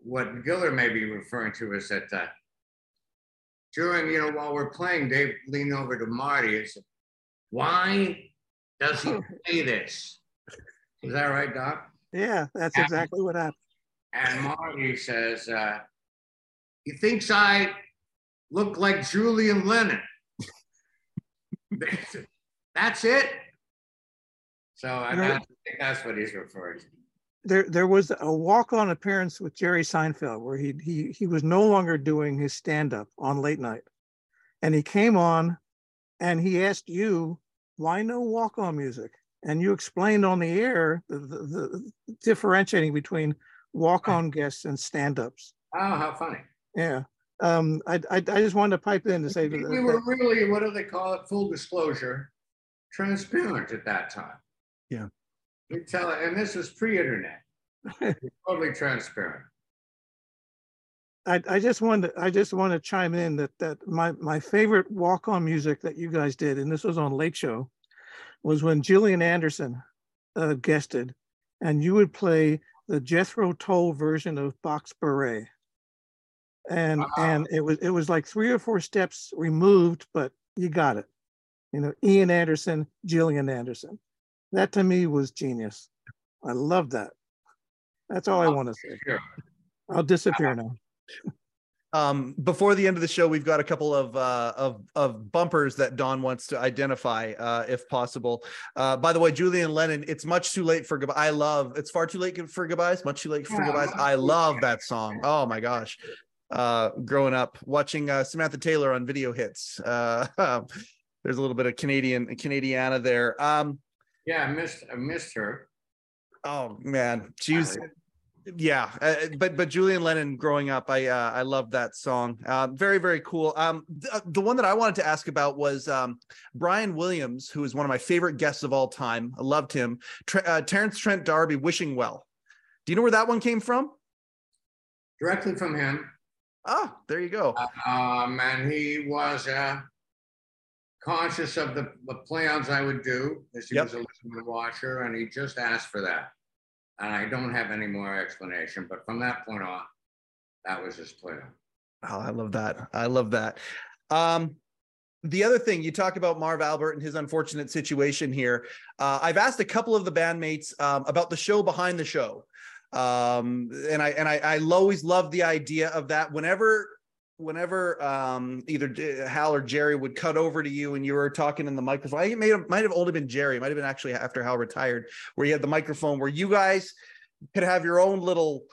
what Giller may be referring to is that uh, during, you know, while we're playing, Dave leaned over to Marty and said, Why does he play this? Is that right, Doc? Yeah, that's Yeah. exactly what happened. And Marty says, uh, he thinks I look like Julian Lennon. that's it. So I, I think that's what he's referring to. There, there was a walk-on appearance with Jerry Seinfeld where he he he was no longer doing his stand-up on late night, and he came on, and he asked you why no walk-on music, and you explained on the air the, the, the differentiating between walk-on guests and stand-ups. Oh, how funny. Yeah. Um, I, I, I just wanted to pipe in to say that, We were really, what do they call it? Full disclosure, transparent at that time. Yeah. We tell it, and this was pre-internet. totally transparent. I, I just wanted to, I just want to chime in that that my my favorite walk on music that you guys did, and this was on Late Show, was when Gillian Anderson uh, guested, and you would play the Jethro Tull version of Box Beret, and and it was it was like three or four steps removed, but you got it. You know, Ian Anderson, Gillian Anderson. That to me was genius. I love that. That's all I want to say. I'll disappear now. Um, before the end of the show, we've got a couple of uh, of of bumpers that Don wants to identify, uh, if possible. Uh, by the way, Julian Lennon, it's much too late for goodbye. I love. It's far too late for goodbyes. Much too late for goodbyes. I love that song. Oh my gosh. Uh, growing up watching uh, Samantha Taylor on video hits. Uh, there's a little bit of Canadian Canadiana there. Um, Yeah, I missed, I missed her. oh man, she was yeah uh, but but julian lennon growing up i uh, i love that song. Uh, very very cool. Um th- uh, the one that i wanted to ask about was um brian williams who is one of my favorite guests of all time. I loved him. Tre- uh, terence trent d'arby wishing well. Do you know where that one came from? Directly from him. ah there you go. Um, and he was uh, conscious of the, the plans I would do, as he Yep. was a listener watcher, and he just asked for that. And I don't have any more explanation, but from that point on, that was his plan. Oh, I love that. I love that. Um, the other thing you talk about Marv Albert and his unfortunate situation here. Uh, I've asked a couple of the bandmates um, about the show behind the show, um, and I and I, I always love the idea of that. Whenever, whenever um, either Hal or Jerry would cut over to you and you were talking in the microphone, I it may have, might have only been Jerry. Might have been actually after Hal retired, where you had the microphone where you guys could have your own little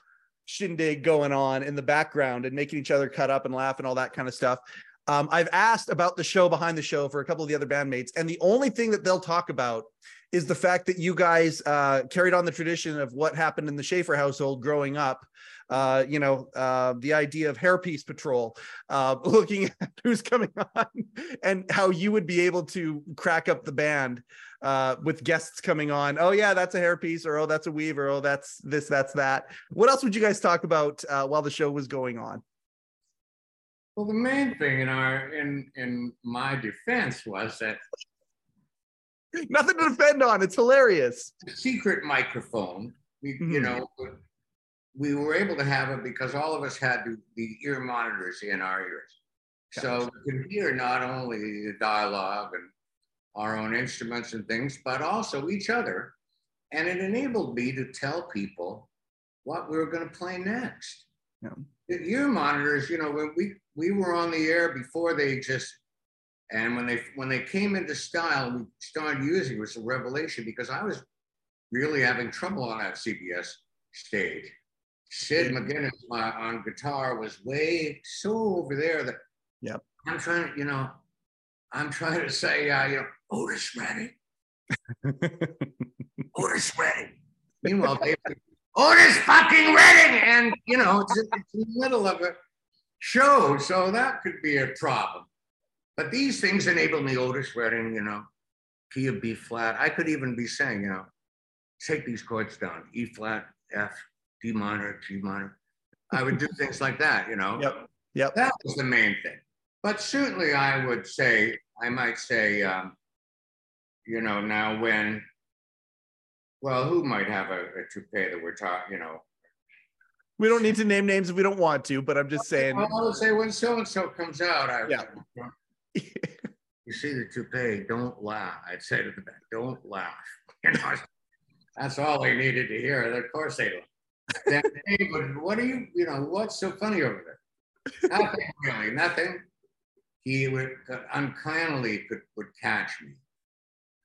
shindig going on in the background and making each other cut up and laugh and all that kind of stuff. Um, I've asked about the show behind the show for a couple of the other bandmates, and the only thing that they'll talk about is the fact that you guys uh, carried on the tradition of what happened in the Shaffer household growing up. Uh, you know, uh, the idea of hairpiece patrol, uh, looking at who's coming on and how you would be able to crack up the band uh, with guests coming on. Oh, yeah, that's a hairpiece, or oh, that's a weave, or oh, that's this, that's that. What else would you guys talk about uh, while the show was going on? Well, the main thing in our in in my defense was that Nothing to defend on. It's hilarious. secret microphone, we you Mhm. know, we were able to have it because all of us had the, ear monitors in our ears. So we could hear not only the dialogue and our own instruments and things, but also each other. And it enabled me to tell people what we were going to play next. Yeah. The ear monitors, you know, when we we were on the air before they existed, and when they when they came into style, we started using it was a revelation because I was really having trouble on that CBS stage. Sid McGinnis my, on guitar was way so over there that Yep. I'm trying to, you know, I'm trying to say, uh, you know, Otis Redding, Otis Redding. Meanwhile, they Otis fucking Redding, and you know, it's, it's in the middle of a show, so that could be a problem. But these things enable me, Otis Redding, you know, key of B flat. I could even be saying, you know, take these chords down, E flat, F, Minor, G minor. I would do things like that, you know. Yep. Yep. That was the main thing. But certainly, I would say, I might say, um, you know, now when, well, who might have a, a toupee that we're talking, you know? We don't need to name names if we don't want to, but I'm just saying. I would say when so and so comes out, I Yeah. you see the toupee, don't laugh. I'd say to the back, don't laugh. You know, that's all they needed to hear. Of course they laugh. Then they would, what are you, you know, what's so funny over there? Nothing really, nothing. He would unkindly could would catch me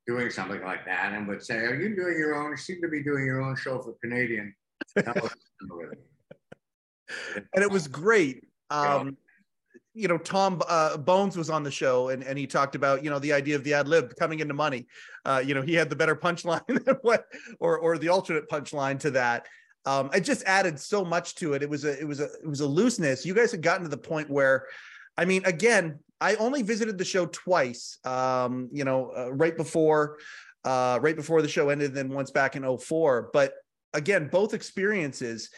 doing something like that and would say, Are you doing your own? You seem to be doing your own show for Canadian. television over there." and it was great. Um, you know, Tom uh, Bones was on the show, and and he talked about you know the idea of the ad lib coming into money. Uh, you know, he had the better punchline or or the alternate punchline to that. Um, it just added so much to it. It was a it was a it was a looseness. You guys had gotten to the point where, I mean, again, I only visited the show twice. Um, you know, uh, right before, uh, right before the show ended, and then once back in 04. But again, both experiences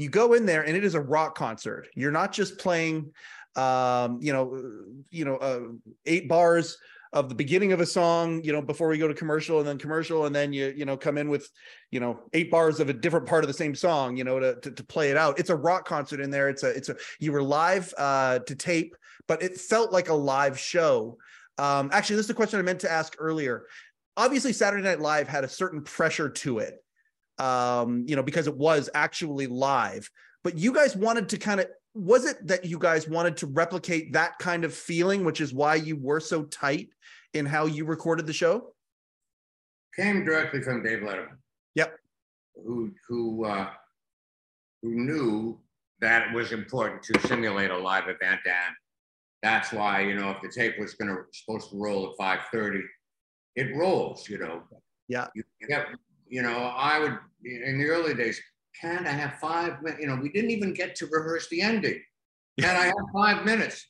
you go in there and it is a rock concert you're not just playing um you know you know uh, eight bars of the beginning of a song you know before we go to commercial and then commercial and then you you know come in with you know eight bars of a different part of the same song you know to, to, to play it out. It's a rock concert in there. It's a it's a you were live uh to tape but it felt like a live show. Um actually this is a question i meant to ask earlier. Obviously saturday night live had a certain pressure to it um, you know, because it was actually live. But you guys wanted to kind of was it that you guys wanted to replicate that kind of feeling, which is why you were so tight in how you recorded the show? Came directly from Dave Letterman. Yep. Who who uh, who knew that it was important to simulate a live event, and that's why you know if the tape was going to supposed to roll at five thirty, it rolls. You know. Yeah. You get, you know, I would in the early days. Can I have five minutes? You know, we didn't even get to rehearse the ending. Can I have five minutes?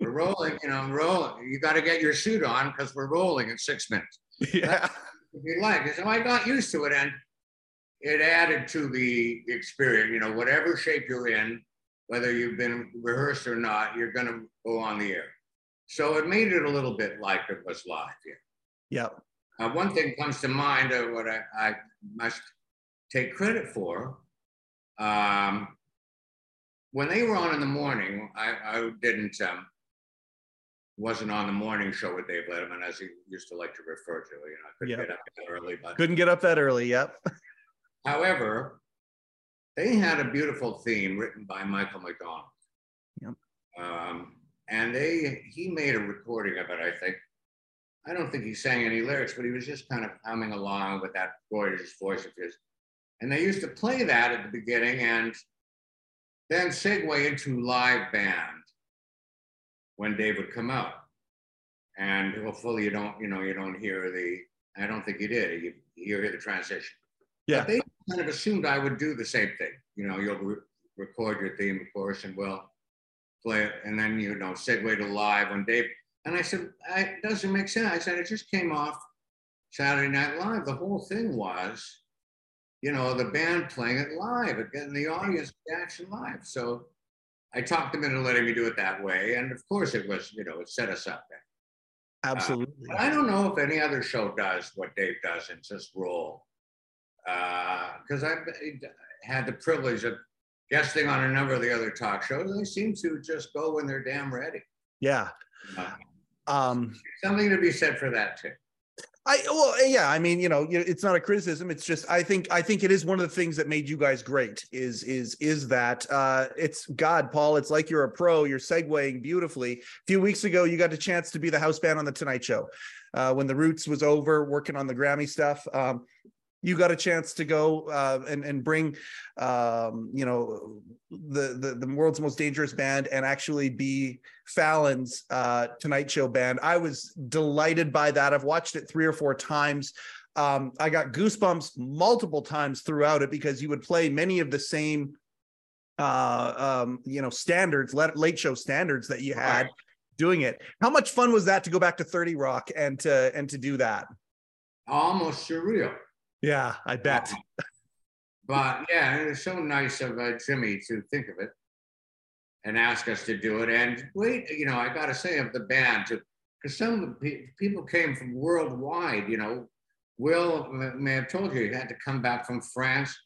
We're rolling, you know, I'm rolling. You got to get your suit on because we're rolling in six minutes Yeah. if you like. So I got used to it and it added to the experience, you know, whatever shape you're in, whether you've been rehearsed or not, you're going to go on the air. So it made it a little bit like it was live. Yeah. Yep. Uh, one thing comes to mind of what I, I must take credit for. Um, when they were on in the morning, I, I didn't, um, wasn't on the morning show with Dave Letterman, as he used to like to refer to. You know, I couldn't Yeah. get up that early, but Couldn't get up that early. Yep. However, they had a beautiful theme written by Michael McDonald. Yep. Um, and they he made a recording of it, I think. I don't think he sang any lyrics, but he was just kind of humming along with that gorgeous voice of his. And they used to play that at the beginning and then segue into live band when Dave would come out. And hopefully you don't, you know, you don't hear the, I don't think you did, you, you hear the transition. Yeah. But they kind of assumed I would do the same thing. You know, you'll re- record your theme, of course, and we'll play it, and then you know, segue to live when Dave. And I said, I, it doesn't make sense. I said, it just came off Saturday Night Live. The whole thing was, you know, the band playing it live, and getting the audience reaction live. So I talked them into letting me do it that way, and of course, it was, you know, it set us up there. Absolutely. But I don't know if any other show does what Dave does and just roll. Because I've had the privilege of guesting on a number of the other talk shows. and They seem to just go when they're damn ready. yeah. Uh, Um, something to be said for that too. I well, yeah. I mean, you know, it's not a criticism. It's just I think I think it is one of the things that made you guys great. Is is is that uh, it's God, Paul. It's like you're a pro. You're segueing beautifully. A few weeks ago, you got a chance to be the house band on the Tonight Show uh, when the Roots was over, working on the Grammy stuff. Um, you got a chance to go uh, and and bring, um, you know, the, the the world's most dangerous band and actually be Fallon's uh, Tonight Show band. I was delighted by that. I've watched it three or four times. Um, I got goosebumps multiple times throughout it because you would play many of the same, uh, um, you know, standards, late, late show standards that you had doing it. How much fun was that to go back to 30 Rock and to and to do that? Almost surreal. Yeah, I bet. but yeah, it was so nice of uh, Jimmy to think of it and ask us to do it. And wait, you know, I got to say of the band because some of the pe- people came from worldwide. You know, Will may have told you he had to come back from France,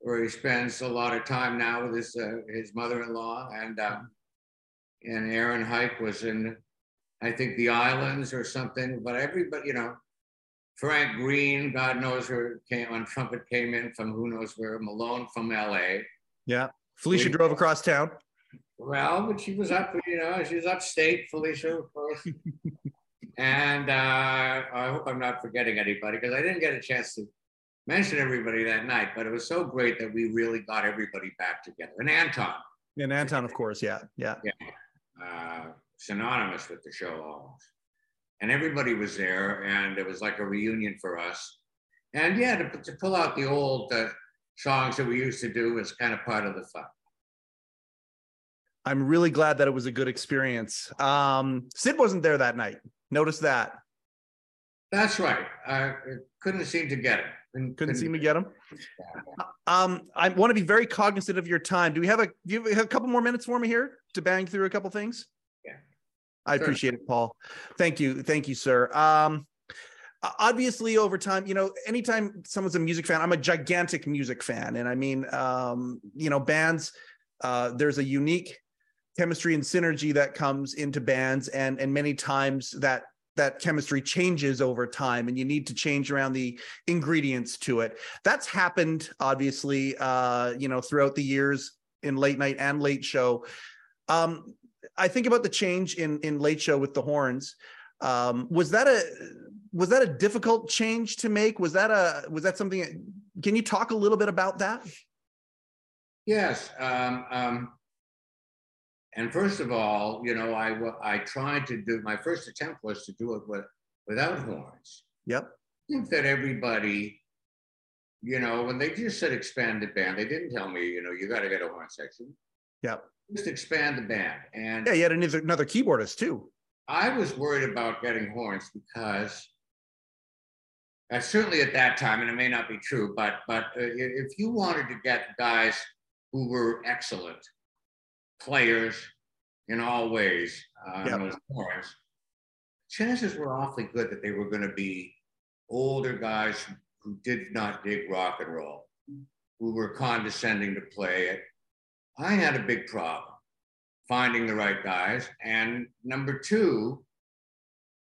where he spends a lot of time now with his uh, his mother-in-law, and um, and Aaron Heick was in, I think, the islands or something. But everybody, you know, Frank Greene, God knows where came on trumpet came in from who knows where. Malone from L.A. Yeah. Felicia We- drove across town. Well, but she was up, you know, she was upstate, Felicia, of course. and uh, I hope I'm not forgetting anybody because I didn't get a chance to mention everybody that night. But it was so great that we really got everybody back together. And Anton, And Anton, of course. Yeah. Yeah. uh, synonymous with the show almost. And everybody was there, and it was like a reunion for us. And yeah, to, to pull out the old uh, songs that we used to do was kind of part of the fun. I'm really glad that it was a good experience. Um, Sid wasn't there that night. Notice that. That's right. I couldn't seem to get it. Couldn't seem to get him. Um, I want to be very cognizant of your time. Do we have a do you have a couple more minutes for me here to bang through a couple things? I Sure. appreciate it, Paul. Thank you. Thank you, sir. Um obviously over time, you know, anytime someone's a music fan, I'm a gigantic music fan. And I mean, um, you know, bands, uh, there's a unique chemistry and synergy that comes into bands, and and many times that that chemistry changes over time and you need to change around the ingredients to it that's happened obviously uh you know throughout the years in late night and late show um i think about the change in in late show with the horns um was that a was that a difficult change to make was that a was that something can you talk a little bit about that Yes. Um, um, and first of all, you know, I I tried to do my first attempt was to do it with without horns. yep I think that everybody, you know, when they just said expand the band, they didn't tell me, you know, you got to get a horn section. yep Just expand the band. And yeah you had another, another keyboardist too I was worried about getting horns because uh, certainly at that time, and it may not be true, but but uh, if you wanted to get guys who were excellent players in all ways uh, on those horns, chances were awfully good that they were going to be older guys who did not dig rock and roll, who were condescending to play it. I had a big problem finding the right guys. And number two,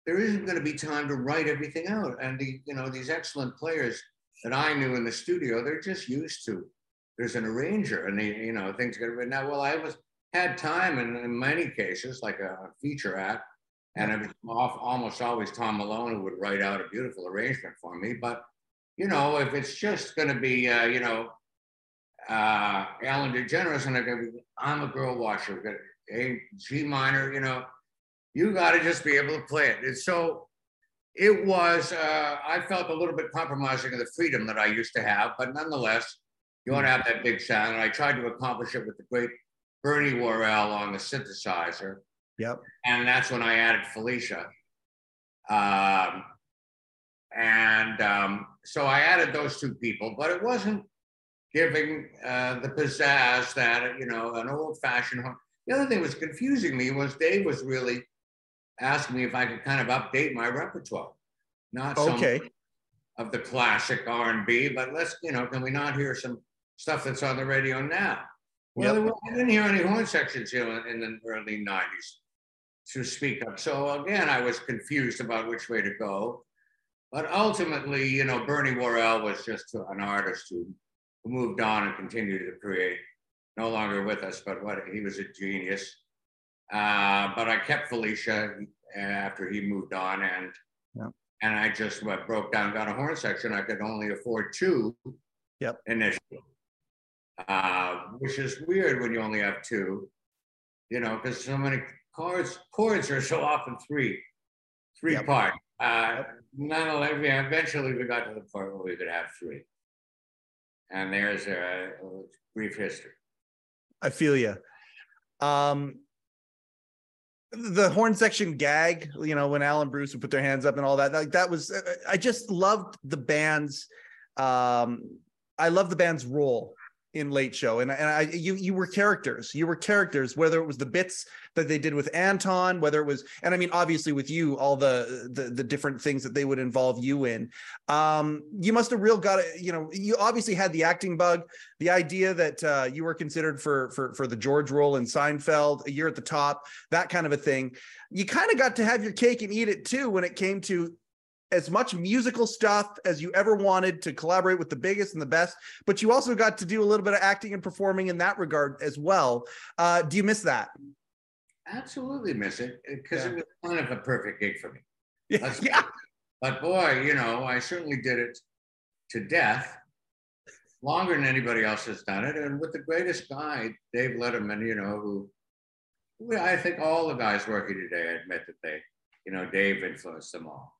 there isn't going to be time to write everything out. And the, you know, these excellent players that I knew in the studio, they're just used to. There's an arranger, and they, you know, things get written out. Well, I was had time, and in many cases, like a feature act, and it was off, almost always Tom Malone who would write out a beautiful arrangement for me. But you know, if it's just going to be, uh, you know, uh, Alan DeGeneres, and I go, I'm a girl washer. We've got A G minor, you know, you got to just be able to play it. And so it was, uh, I felt a little bit compromising of the freedom that I used to have, but nonetheless, you want to have that big sound. And I tried to accomplish it with the great Bernie Worrell on the synthesizer. yep And that's when I added Felicia. Um, and um, so I added those two people, but it wasn't giving uh, the pizzazz that, you know, an old fashioned. Horn. The other thing that was confusing me was Dave was really asking me if I could kind of update my repertoire. Not so okay of the classic R&B, but let's, you know, can we not hear some stuff that's on the radio now? Well, Yep. I didn't hear any horn sections know, in the early 90s to speak of. So again, I was confused about which way to go. But ultimately, you know, Bernie Worrell was just an artist who, who moved on and continued to create. No longer with us, but what he was a genius. Uh, but I kept Felicia after he moved on, and Yeah. and I just what, broke down, got a horn section. I could only afford two. Yep. Initially, uh, which is weird when you only have two. You know, because so many chords chords are so often three, three Yep. part. Uh, nonetheless, yeah, eventually we got to the point where we could have three. And there's a, brief history. I feel you. Um, the horn section gag, you know, when Alan Bruce would put their hands up and all that, like that was, I just loved the band's um, I love the band's role in Late Show, and and I you you were characters. You were characters. Whether it was the bits that they did with Anton, whether it was, and I mean, obviously with you, all the the, the different things that they would involve you in. Um, you must have real got it. You know, you obviously had the acting bug. The idea that uh, you were considered for for for the George role in Seinfeld, a year at the top, that kind of a thing. You kind of got to have your cake and eat it too when it came to as much musical stuff as you ever wanted to collaborate with the biggest and the best, but you also got to do a little bit of acting and performing in that regard as well. Uh, do you miss that? Absolutely miss it because Yeah. it was kind of a perfect gig for me. Yeah, yeah. But boy, you know, I certainly did it to death, longer than anybody else has done it, and with the greatest guy, Dave Letterman. You know, who, who I think all the guys working today admit that they, you know, Dave influenced them all.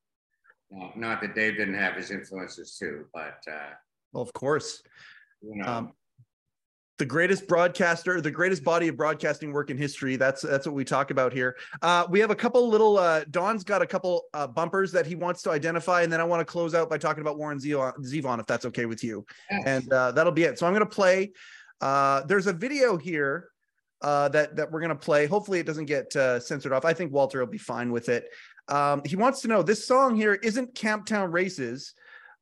Now, not that Dave didn't have his influences too, but uh, Well, of course. you know, Um, the greatest broadcaster, the greatest body of broadcasting work in history. That's that's what we talk about here. Uh, we have a couple little. Uh, Don's got a couple uh, bumpers that he wants to identify, and then I want to close out by talking about Warren Zevon, Zevon if that's okay with you. yes. and uh, that'll be it. So I'm going to play. Uh, there's a video here uh, that that we're going to play. Hopefully, it doesn't get uh, censored off. I think Walter will be fine with it. Um, he wants to know this song here isn't Camptown Races,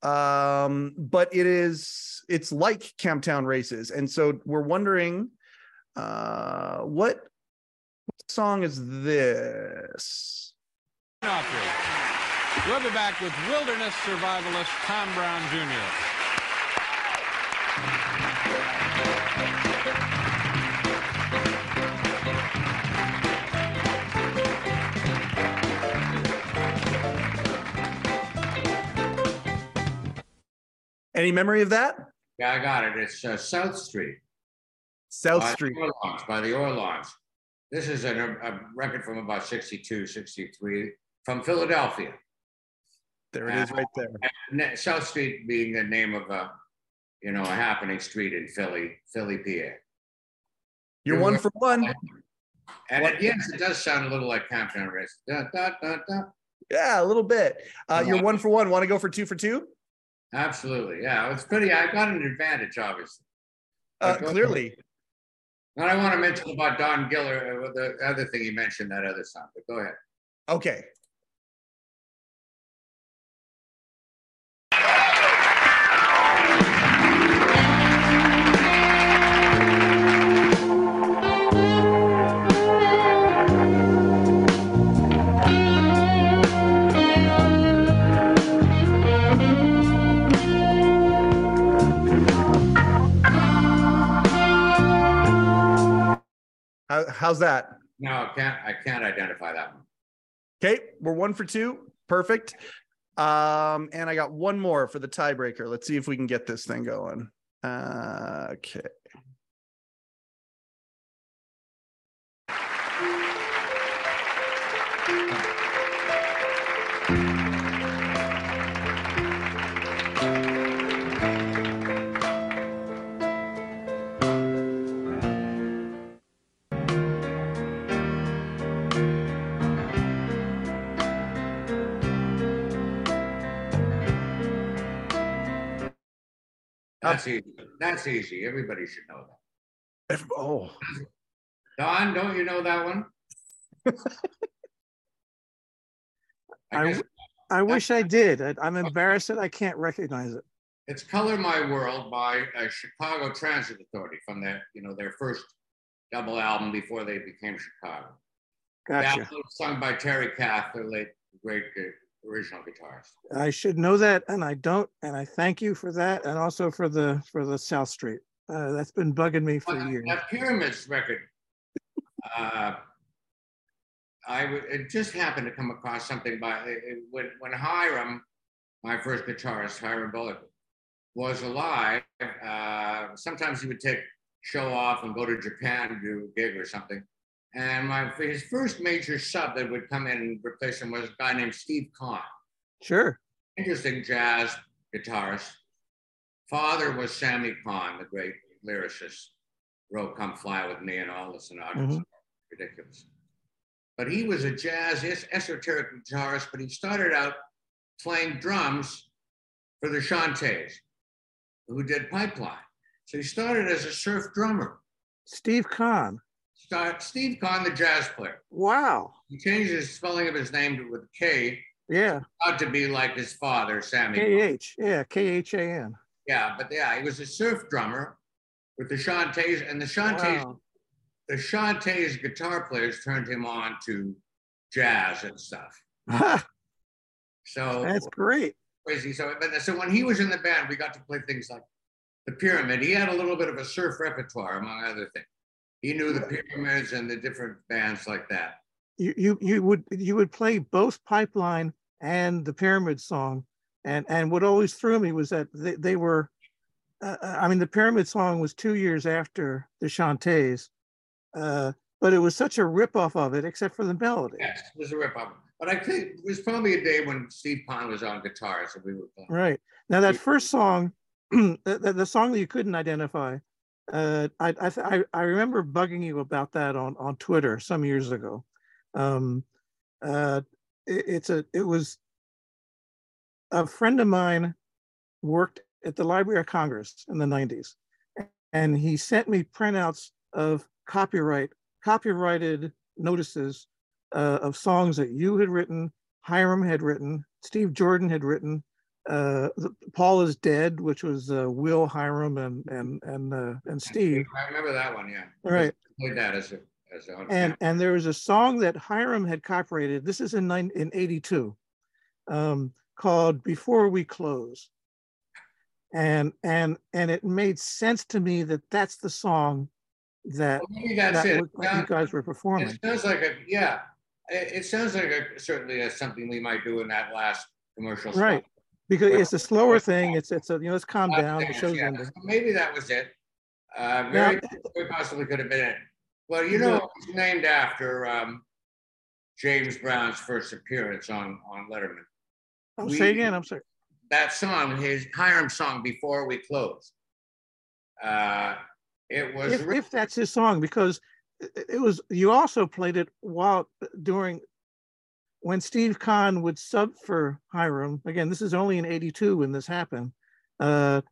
um, but it is. It's like Camptown Races, and so we're wondering uh, what, what song is this? We'll be back with wilderness survivalist Tom Brown Jr. Any memory of that? yeah, I got it. It's uh, South Street. South by Street. The Orlons, by the Orlons. This is a, a record from about 62, 63 from Philadelphia. There it is, right there. South Street being the name of a, you know, a happening street in Philly, Philly, PA. You're one for one. And at yes, it does sound a little like Camptown Race. Da, da, da, da. Yeah, a little bit. Uh, you're one for one. Want to go for two for two? Absolutely, yeah. It's pretty. I got an advantage, obviously. Uh, clearly. And I want to mention about Don Giller, uh, the other thing you mentioned, that other song. But go ahead. Okay. How, how's that? No, I can't. I can't identify that one. Okay, we're one for two. Perfect. Um, and I got one more for the tiebreaker. Let's see if we can get this thing going. Uh, okay. That's easy. That's easy. Everybody should know that. If- oh, Don, don't you know that one? I I I wish I did. I, I'm embarrassed that I can't recognize it. it's "Color My World" by uh, Chicago Transit Authority from their, you know, their first double album before they became Chicago. Gotcha. That was sung by Terry Kath, the late great uh, original guitarist. I should know that, and I don't. And I thank you for that, and also for the for the South Street. Uh, that's been bugging me for Well, years. That Pyramids record, uh, I would, it just happened to come across something by it- it- when when Hiram, my first guitarist, Hiram Bullock, was alive. Uh, sometimes he would take show off and go to Japan to do a gig or something. And my his first major sub that would come in and replace him was a guy named Steve Khan Sure. interesting jazz guitarist. Father was Sammy Cahn, the great lyricist. Wrote "Come Fly with Me" and all the sonatas. Mhm. Ridiculous. But he was a jazz es- esoteric guitarist. But he started out playing drums for the Chantays, who did Pipeline. So he started as a surf drummer. Steve Khan. Steve Khan, the jazz player. Wow. He changed his spelling of his name to, with K, Yeah. not to be like his father, Sammy. KH. Yeah. K H A N. Yeah, but yeah, he was a surf drummer with the Chantays, and the Chantays, Wow. the Chantays guitar players turned him on to jazz and stuff. So That's great. crazy. So, but so when he was in the band, we got to play things like the Pyramid. He had a little bit of a surf repertoire, among other things. He knew the Pyramids and the different bands like that. You you you would you would play both Pipeline and the Pyramid song, and and what always threw me was that they, they were, uh, I mean, the Pyramid song was two years after the Chantays, uh, but it was such a ripoff of it, except for the melody. Yes, it was a rip off. But I think it was probably a day when Steve Pond was on guitar, so we were playing. Right. Now that first song, the, the, the song that you couldn't identify, uh, I, I, I remember bugging you about that on on Twitter some years ago. Um, uh, it, it's a it was a friend of mine worked at the Library of Congress in the 90s, and he sent me printouts of copyright copyrighted notices uh, of songs that you had written, Hiram had written, Steve Jordan had written, uh, Paul is Dead, which was uh, Will Hiram and and and uh, and Steve. I remember that one, yeah. Right. Played that as a as a And and there was a song that Hiram had copyrighted. This is in nine, in '82, um, called "Before We Close." And and and it made sense to me that that's the song that, Well, that's that it. was- what you guys were performing. It sounds like a yeah. It, it sounds like a certainly a, something we might do in that last commercial. spot. Because it's a slower thing. It's it's a you know it's calm down. Show's yeah. Maybe that was it. Uh, Now, very, very possibly could have been it. Well, you know, it's named after um, James Brown's first appearance on on Letterman. I'm we- say again. I'm sorry. That song, his Hiram song, "Before We Close." Uh, it was if, if that's his song because it was you also played it while during when Steve Khan would sub for Hiram again this is only in 82 when this happened uh,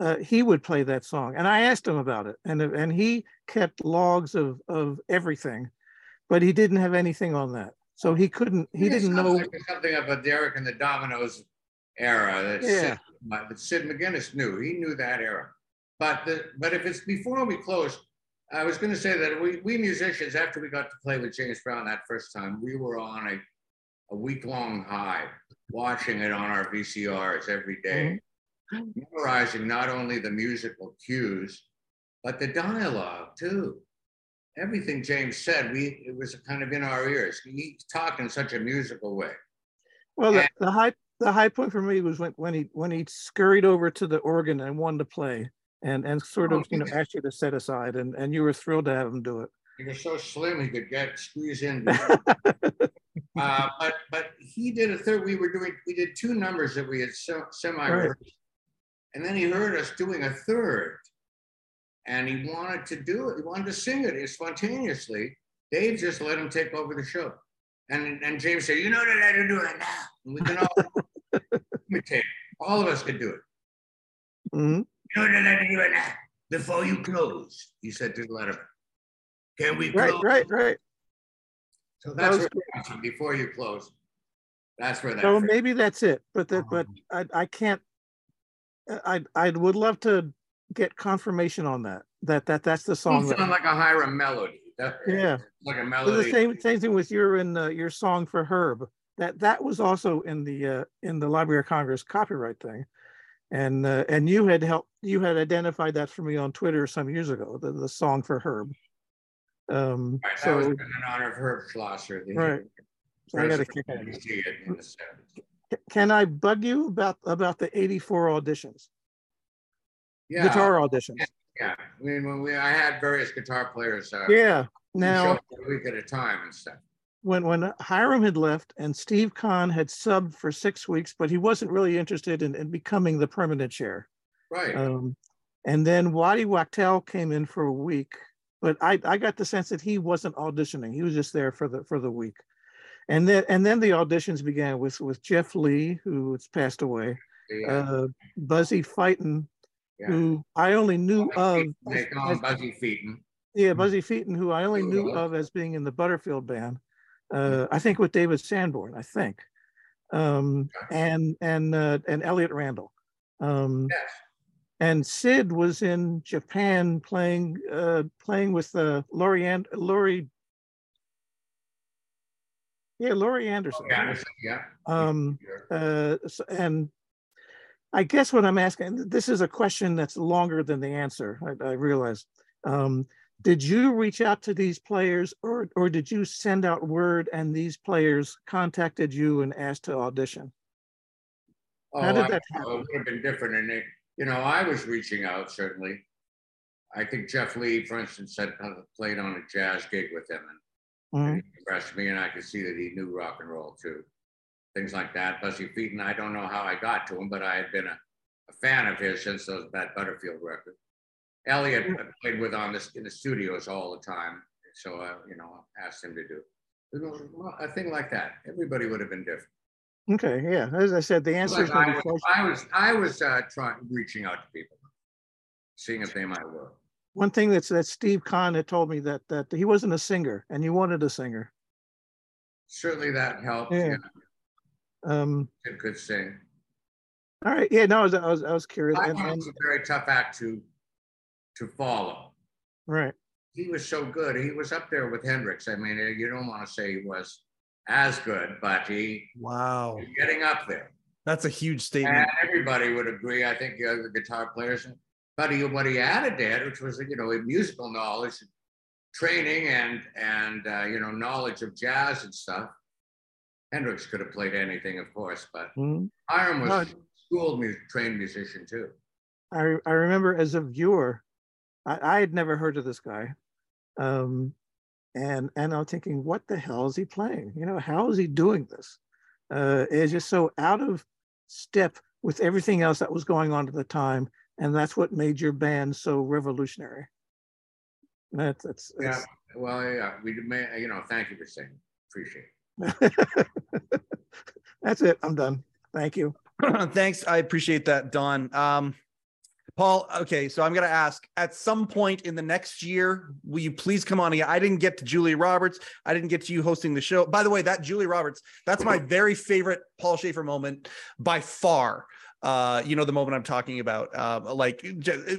uh, he would play that song and I asked him about it and and he kept logs of of everything but he didn't have anything on that so he couldn't he didn't know like something of a Derek and the Dominos era that Yeah. Sid, that Sid McGinnis knew. He knew that era. But the but if it's before we close, I was going to say that we we musicians after we got to play with James Brown that first time, we were on a a week long high, watching it on our VCRs every day, mm-hmm. memorizing not only the musical cues, but the dialogue too. Everything James said, we it was kind of in our ears. He talked in such a musical way. Well, the, And- the high the high point for me was when, when he when he scurried over to the organ and wanted to play and and sort Oh, of you know asked you to set aside and and you were thrilled to have him do it. He was so slim he could get squeeze in. uh, but but he did a third. We were doing we did two numbers that we had so, semi rehearsed, and then he heard us doing a third, and he wanted to do it. He wanted to sing it spontaneously. Dave just let him take over the show, and and James said, "You know that I can do it now. And we can all imitate. All of us could do it. Mhm. You know that I can do it now. Before you close," he said to the letterman. Can we Right, close? right, right. So That that's was comes from, before you close. That's where that. So fits. maybe that's it. But that but Uh-huh. I I can't. I I would love to get confirmation on that. That that that's the song. It That, sound like a Hiram melody. That- Yeah. Like a was melody. the same same thing with your in uh, your song for Herb. That that was also in the uh, in the Library of Congress copyright thing, and uh, and you had helped you had identified that for me on Twitter some years ago. The, the song for Herb. Um, Right, that so was in honor of Herb Schlosser. Right. so I got to kick it. of the BBC in the 70s. Can I bug you about about the '84 auditions, Yeah, guitar auditions? yeah. I mean, when we, I had various guitar players. Uh, Yeah. Now, a week at a time and stuff. when when Hiram had left and Steve Khan had subbed for six weeks, but he wasn't really interested in, in becoming the permanent chair. Right. Um, and then Waddy Wachtel came in for a week, but I, I got the sense that he wasn't auditioning. He was just there for the for the week. And then and then the auditions began with with Jeff Lee, who has passed away, The, uh, Buzzy Feiten, Yeah. who I only knew of. They call him Buzzy Feiten. Yeah, Buzzy Feiten, who I only knew of as being in the Butterfield band. Uh, I think with David Sanborn, I think, um, and and uh, and Elliot Randall. Um, Yes. And Sid was in Japan playing uh, playing with uh, Laurie and Laurie. Yeah, Laurie Anderson. Yeah, yeah. Um, uh, and I guess what I'm asking, this is a question that's longer than the answer. I, I realize. Um, did you reach out to these players, or or did you send out word and these players contacted you and asked to audition? Oh, How did that know, happen? It would have been different in it. You know, I was reaching out certainly. I think Jeff Lee, for instance, had played on a jazz gig with him and Mhm. he impressed me, and I could see that he knew rock and roll too. Things like that. Buzzy Feiten, I don't know how I got to him, but I had been a, a fan of his since those that Butterfield record. Elliot I played with on this in the studios all the time, so I, you know, asked him to do a thing like that. Everybody would have been different. Okay, yeah. As I said, the answer is Like, going I to be. I was, I was uh, trying, reaching out to people, seeing if they might work. One thing that's that Steve Khan had told me that that he wasn't a singer and you wanted a singer. Certainly that helped. Yeah. Yeah, Um, Sid could sing. all right, yeah, no, I was I was, I was curious. I And, it and, was a very tough act to, to follow. right. He was so good. He was up there with Hendrix. I mean, you don't want to say he was as good, but he Wow, was getting up there. that's a huge statement. And everybody would agree. I think uh, the guitar players. But he, what he added to it, which was you know musical knowledge, training, and and uh, you know knowledge of jazz and stuff. Hendrix could have played anything, of course, but Mhm. Hiram was No, a schooled mu- trained musician too. I I remember as a viewer, I, I had never heard of this guy, um, and and I'm thinking, what the hell is he playing? You know, how is he doing this? Uh, it's just so out of step with everything else that was going on at the time, and that's what made your band so revolutionary. That's that's, Yeah. that's Well, yeah, we may, you know, thank you for saying. Appreciate it. that's it. I'm done. Thank you. Thanks. I appreciate that, Don. Um, Paul, okay, so I'm going to ask at some point in the next year, will you please come on again? I didn't get to Julie Roberts. I didn't get to you hosting the show. By the way, that Julie Roberts, that's my very favorite Paul Shaffer moment by far. Uh, you know, the moment I'm talking about, uh, like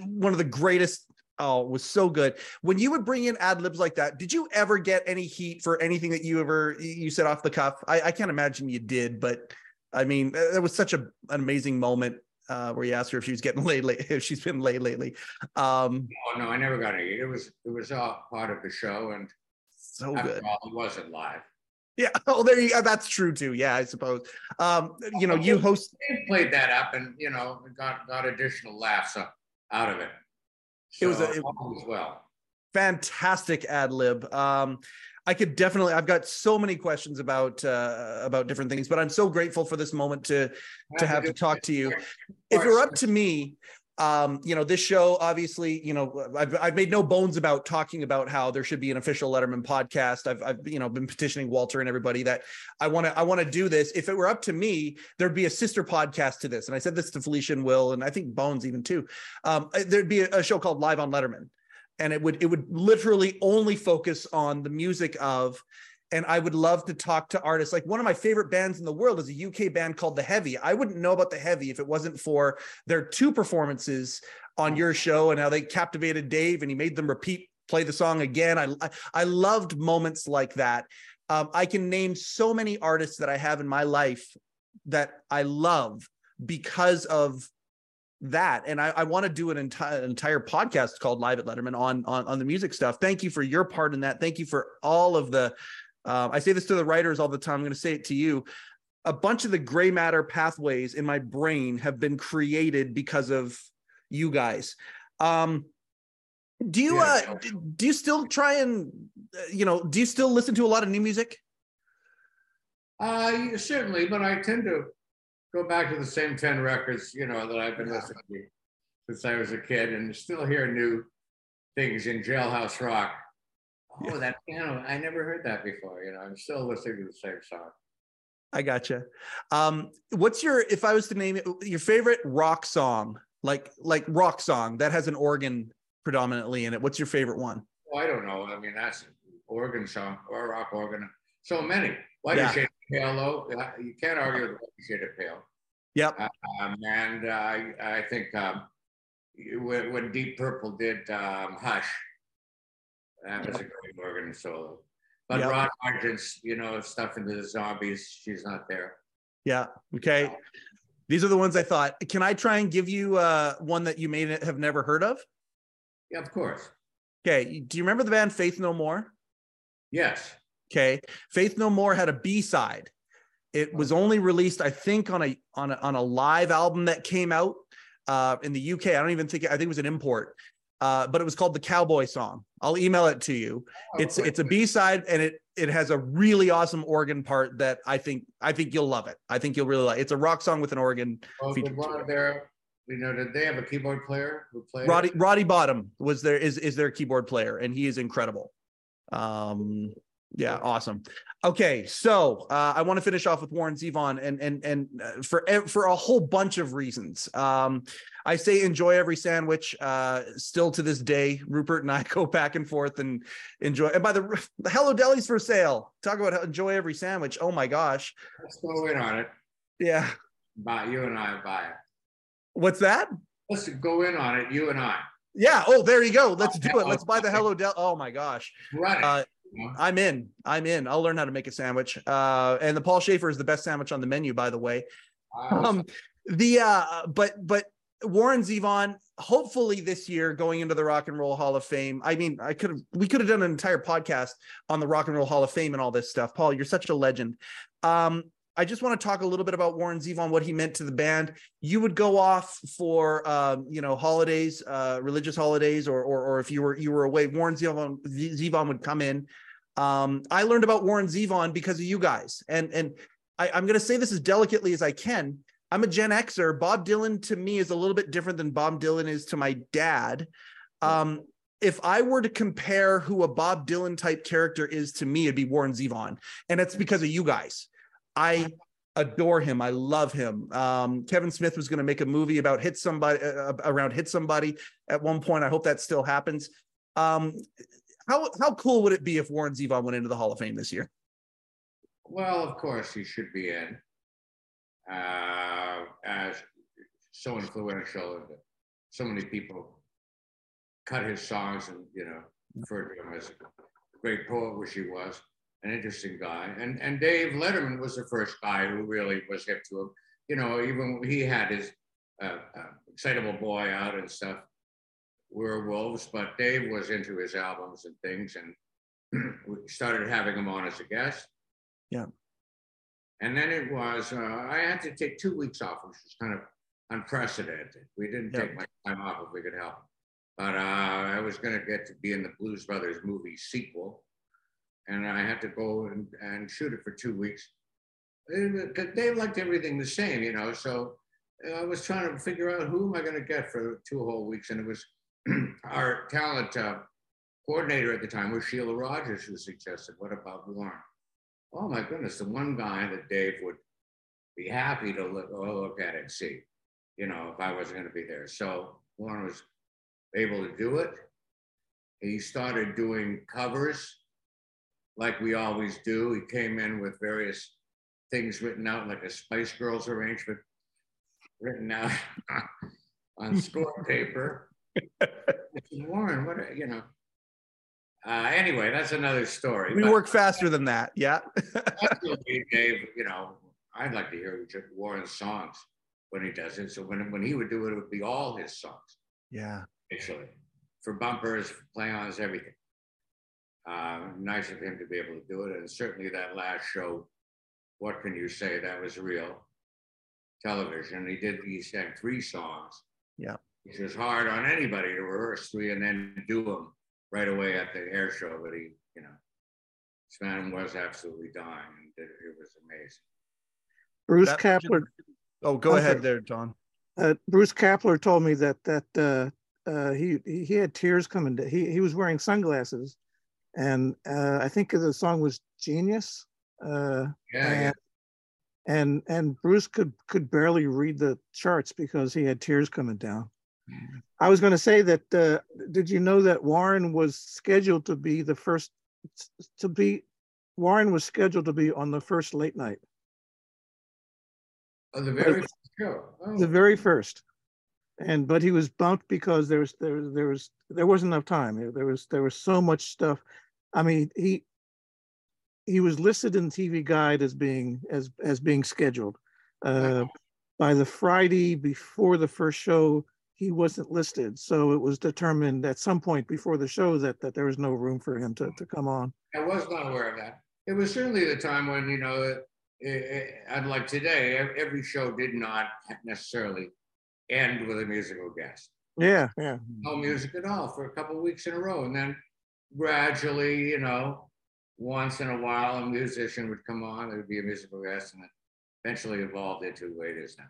one of the greatest. Oh, it was so good. When you would bring in ad libs like that, did you ever get any heat for anything that you ever you said off the cuff? I, I can't imagine you did, but I mean, that was such a, an amazing moment uh, where you asked her if she was getting laid, late, if she's been laid lately. Um, Oh no, I never got any. It was it was all part of the show, and so good. all, it wasn't live. Yeah. Oh, there you go. That's true too. Yeah, I suppose. Um, you know, you host. They played that up, and you know, got got additional laughs out of it. It was a- it- was well. fantastic ad lib. Um, I could definitely. I've got so many questions about uh, about different things, but I'm so grateful for this moment to to have to talk to you. If you're up to me, um, you know, this show obviously, you know, I've I've made no bones about talking about how there should be an official Letterman podcast. I've I've you know been petitioning Walter and everybody that I want to I want to do this. If it were up to me, there'd be a sister podcast to this, and I said this to Felicia and Will, and I think Bones even too. Um, there'd be a, a show called Live on Letterman and it would it would literally only focus on the music of and I would love to talk to artists. Like one of my favorite bands in the world is a UK band called The Heavy. I wouldn't know about The Heavy if it wasn't for their two performances on your show and how they captivated Dave and he made them repeat play the song again. I I, loved moments like that. Um, I can name so many artists that I have in my life that I love because of that. And i, I want to do an entire entire podcast called live at letterman on, on on the music stuff. Thank you for your part in that. Thank you for all of the uh, i say this to the writers all the time i'm going to say it to you. A bunch of the gray matter pathways in my brain have been created because of you guys. Um do you Yeah. uh do you still try and uh, you know do you still listen to a lot of new music? Uh, certainly, but I tend to go back to the same 10 records, you know, that I've been listening to since I was a kid and still hear new things in Jailhouse Rock. Oh, that piano, I never heard that before, you know, I'm still listening to the same song. I gotcha. Um, what's your if I was to name it your favorite rock song? like like rock song that has an organ predominantly in it. What's your favorite one? Well, I don't know. I mean, that's organ song or rock organ. So many. Why Yeah. you of Pale, uh, You can't argue with Shade of Pale. Yep. Um, and uh, I, I think um, when, when Deep Purple did um, Hush, that was a great organ solo. But Yep. Rod Argent's, you know, stuff into the zombies, she's not there. Yeah. Okay. These are the ones I thought. Can I try and give you uh, one that you may have never heard of? Yeah, of course. Okay. Do you remember the band Faith No More? Yes. Okay. Faith No More had a B side. It was only released, I think, on a on a on a live album that came out uh, in the UK. I don't even think I think it was an import, uh, but it was called the Cowboy Song. I'll email it to you. It's it's a B side, and it it has a really awesome organ part that I think I think you'll love it. I think you'll really like. It. It's a rock song with an organ. Oh, featured did one to of you know, did they have a keyboard player who played? Roddy Roddy Bottum was there is is their keyboard player, and he is incredible. Um, yeah, awesome. Okay, so uh, I want to finish off with Warren Zevon, and and and uh, for for a whole bunch of reasons. Um, I say enjoy every sandwich. Uh, still to this day, Rupert and I go back and forth and enjoy. And by the the Hello Deli's for sale. Talk about enjoy every sandwich. Oh my gosh, Let's go in on it. yeah. Buy you and I buy it. What's that? Let's go in on it, you and I. Yeah. Oh, there you go. Let's do it. Let's buy the Hello Del. Oh my gosh. Run it. You know? I'm in. I'm in. I'll learn how to make a sandwich. Uh, and the Paul Shaffer is the best sandwich on the menu, by the way. Um, the uh, but but Warren Zevon, hopefully this year going into the Rock and Roll Hall of Fame. I mean, I could have we could have done an entire podcast on the Rock and Roll Hall of Fame and all this stuff. Paul, you're such a legend. Um, I just want to talk a little bit about Warren Zevon, what he meant to the band. You would go off for um, you know holidays, uh, religious holidays, or, or or if you were you were away, Warren Zevon Zevon would come in. Um, I learned about Warren Zevon because of you guys, and and I, I'm going to say this as delicately as I can. I'm a Gen Xer. Bob Dylan to me is a little bit different than Bob Dylan is to my dad. Um, if I were to compare who a Bob Dylan type character is to me, it'd be Warren Zevon, and it's because of you guys. I adore him. I love him. Um, Kevin Smith was going to make a movie about hit somebody uh, around hit somebody at one point. I hope that still happens. Um, how how cool would it be if Warren Zevon went into the Hall of Fame this year? Well, of course, he should be in. Uh, as so influential, and so many people cut his songs and you know referred to him as a great poet, which he was, an interesting guy. And and Dave Letterman was the first guy who really was hip to him. You know, even he had his uh, uh, excitable boy out and stuff. Werewolves, but Dave was into his albums and things, and we started having him on as a guest. Yeah. And then it was, uh, I had to take two weeks off, which was kind of unprecedented. We didn't Yeah. take much time off if we could help. But uh, I was going to get to be in the Blues Brothers movie sequel. And I had to go and, and shoot it for two weeks. They liked everything the same, you know. So uh, I was trying to figure out who am I going to get for two whole weeks. And it was our talent uh, coordinator at the time was Sheila Rogers, who suggested, What about Warren? Oh my goodness, the one guy that Dave would be happy to look, oh, look at and see, you know, if I wasn't going to be there. So Warren was able to do it. He started doing covers like we always do. He came in with various things written out, like a Spice Girls arrangement written out on score paper. Warren, what, are- you know. Uh, anyway, that's another story. We but- work faster than that. Yeah. Dave. You know, I'd like to hear Warren's songs when he does it. So when when he would do it, it would be all his songs, yeah. actually, for bumpers, play-ons, everything. Uh, nice of him to be able to do it, and certainly that last show, what can you say? That was real television. He did. He sang three songs. Yeah. Which was hard on anybody to rehearse three and then do them right away at the air show. But he, you know, this man was absolutely dying, and it, it was amazing. Bruce That- Kapler. Oh, go I'm ahead there, Don. Uh, Bruce Kapler told me that that uh, uh, he he had tears coming. To, he he was wearing sunglasses, and uh, I think the song was Genius. Uh, Yeah, yeah. and, and and Bruce could could barely read the charts because he had tears coming down. I was going to say that. Uh, did you know that Warren was scheduled to be the first to be? Warren was scheduled to be on the first late night, Oh, the very first show. Oh, the very first, and but he was bumped because there was there there was there wasn't enough time. There was there was so much stuff. I mean, he he was listed in TV Guide as being as as being scheduled. Uh, by the Friday before the first show, he wasn't listed, so it was determined at some point before the show that that there was no room for him to to come on. I was not aware of that. It was certainly the time when, you know, it, it, unlike today, every show did not necessarily end with a musical guest. Yeah, yeah. No music at all for a couple of weeks in a row. And then gradually, you know, once in a while, a musician would come on, there would be a musical guest, and it eventually evolved into the way it is now.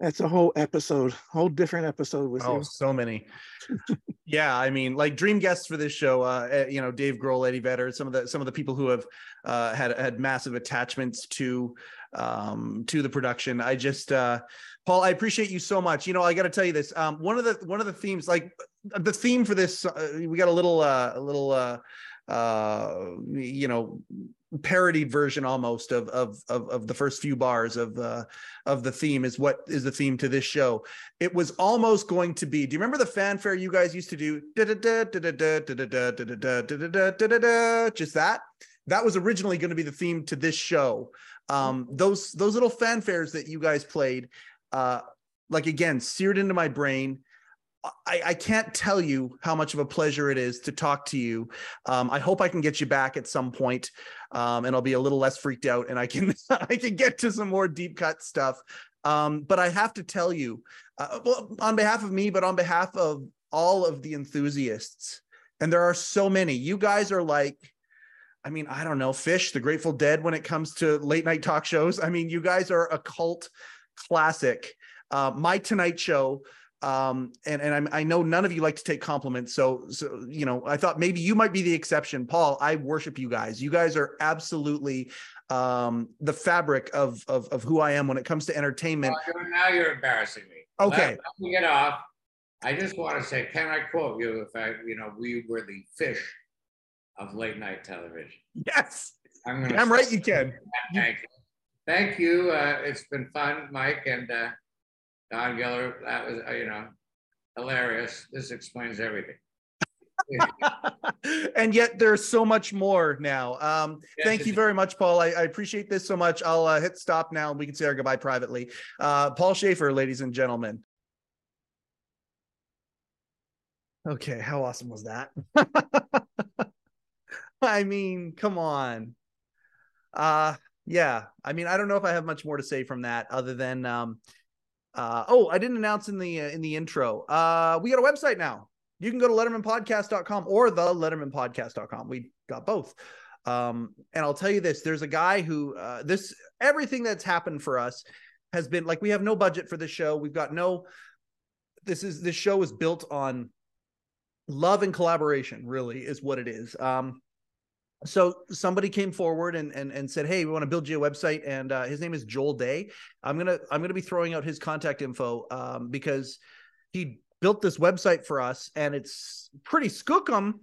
That's a whole episode, whole different episode with Oh, you. so many. yeah, I mean, like dream guests for this show. Uh, eh, you know, Dave Grohl, Eddie Vedder, some of the some of the people who have uh, had had massive attachments to um to the production. I just uh Paul, I appreciate you so much. You know, I got to tell you this. Um, one of the one of the themes, like the theme for this, uh, we got a little uh, a little uh, uh, you know parody version almost of of of, of the first few bars of uh, of the theme is what is the theme to this show. It was almost going to be. Do you remember the fanfare you guys used to do? Just that. That was originally going to be the theme to this show. Um, those those little fanfares that you guys played, uh, like again, seared into my brain. I, I can't tell you how much of a pleasure it is to talk to you. Um, I hope I can get you back at some point, um, and I'll be a little less freaked out, and I can I can get to some more deep cut stuff. Um, but I have to tell you, uh, well, on behalf of me, but on behalf of all of the enthusiasts, and there are so many. You guys are like, I mean, I don't know, Phish, the Grateful Dead, when it comes to late night talk shows. I mean, you guys are a cult classic. Uh, My Tonight Show um and and I'm, i know none of you like to take compliments so so you know i thought maybe you might be the exception paul i worship you guys you guys are absolutely um the fabric of of, of who i am when it comes to entertainment Well, now you're embarrassing me. Okay. Let, let me get off. I just want to say, can I quote you? If I, you know, we were the Phish of late night television. yes I'm i'm right you can Thank you. Thank you. Uh, it's been fun, Mike and uh, Don Giller. That was, uh, you know, hilarious. This explains everything. and yet there's so much more now. Um Yes, thank you very much paul. I, I appreciate this so much. I'll uh, hit stop now and we can say our goodbye privately. Uh paul shaffer ladies and gentlemen. Okay how awesome was that? I mean come on. Uh yeah. I mean i don't know if i have much more to say from that other than um uh oh i didn't announce in the uh, in the intro. Uh we got a website now. You can go to lettermanpodcast.com or the lettermanpodcast.com we got both. Um and i'll tell you this there's a guy who uh this everything that's happened for us has been like we have no budget for this show. We've got no this is this show is built on love and collaboration really is what it is. Um so somebody came forward and and, and said hey we want to build you a website and uh, his name is joel day. I'm gonna i'm gonna be throwing out his contact info um, because he built this website for us and it's pretty skookum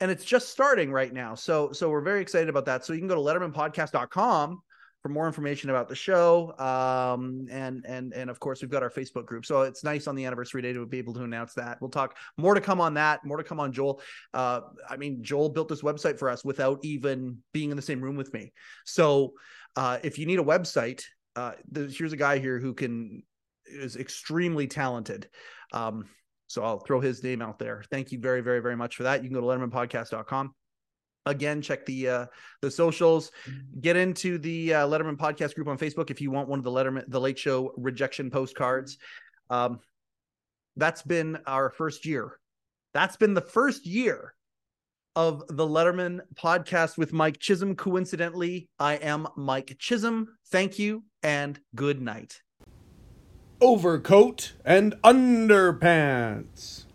and it's just starting right now. So so we're very excited about that. So you can go to lettermanpodcast.com for more information about the show um and and and of course we've got our facebook group. So it's nice on the anniversary day to be able to announce that. We'll talk more to come on that more to come on joel. Uh i mean joel built this website for us without even being in the same room with me. So uh if you need a website uh here's a guy here who can is extremely talented. Um so i'll throw his name out there. Thank you very very very much for that. You can go to lettermanpodcast.com again check the uh the socials. Get into the uh, letterman podcast group on facebook if you want one of the letterman the late show rejection postcards. Um that's been our first year. That's been the first year of the letterman podcast with mike chisholm. Coincidentally i am mike chisholm. Thank you and good night. Overcoat and underpants.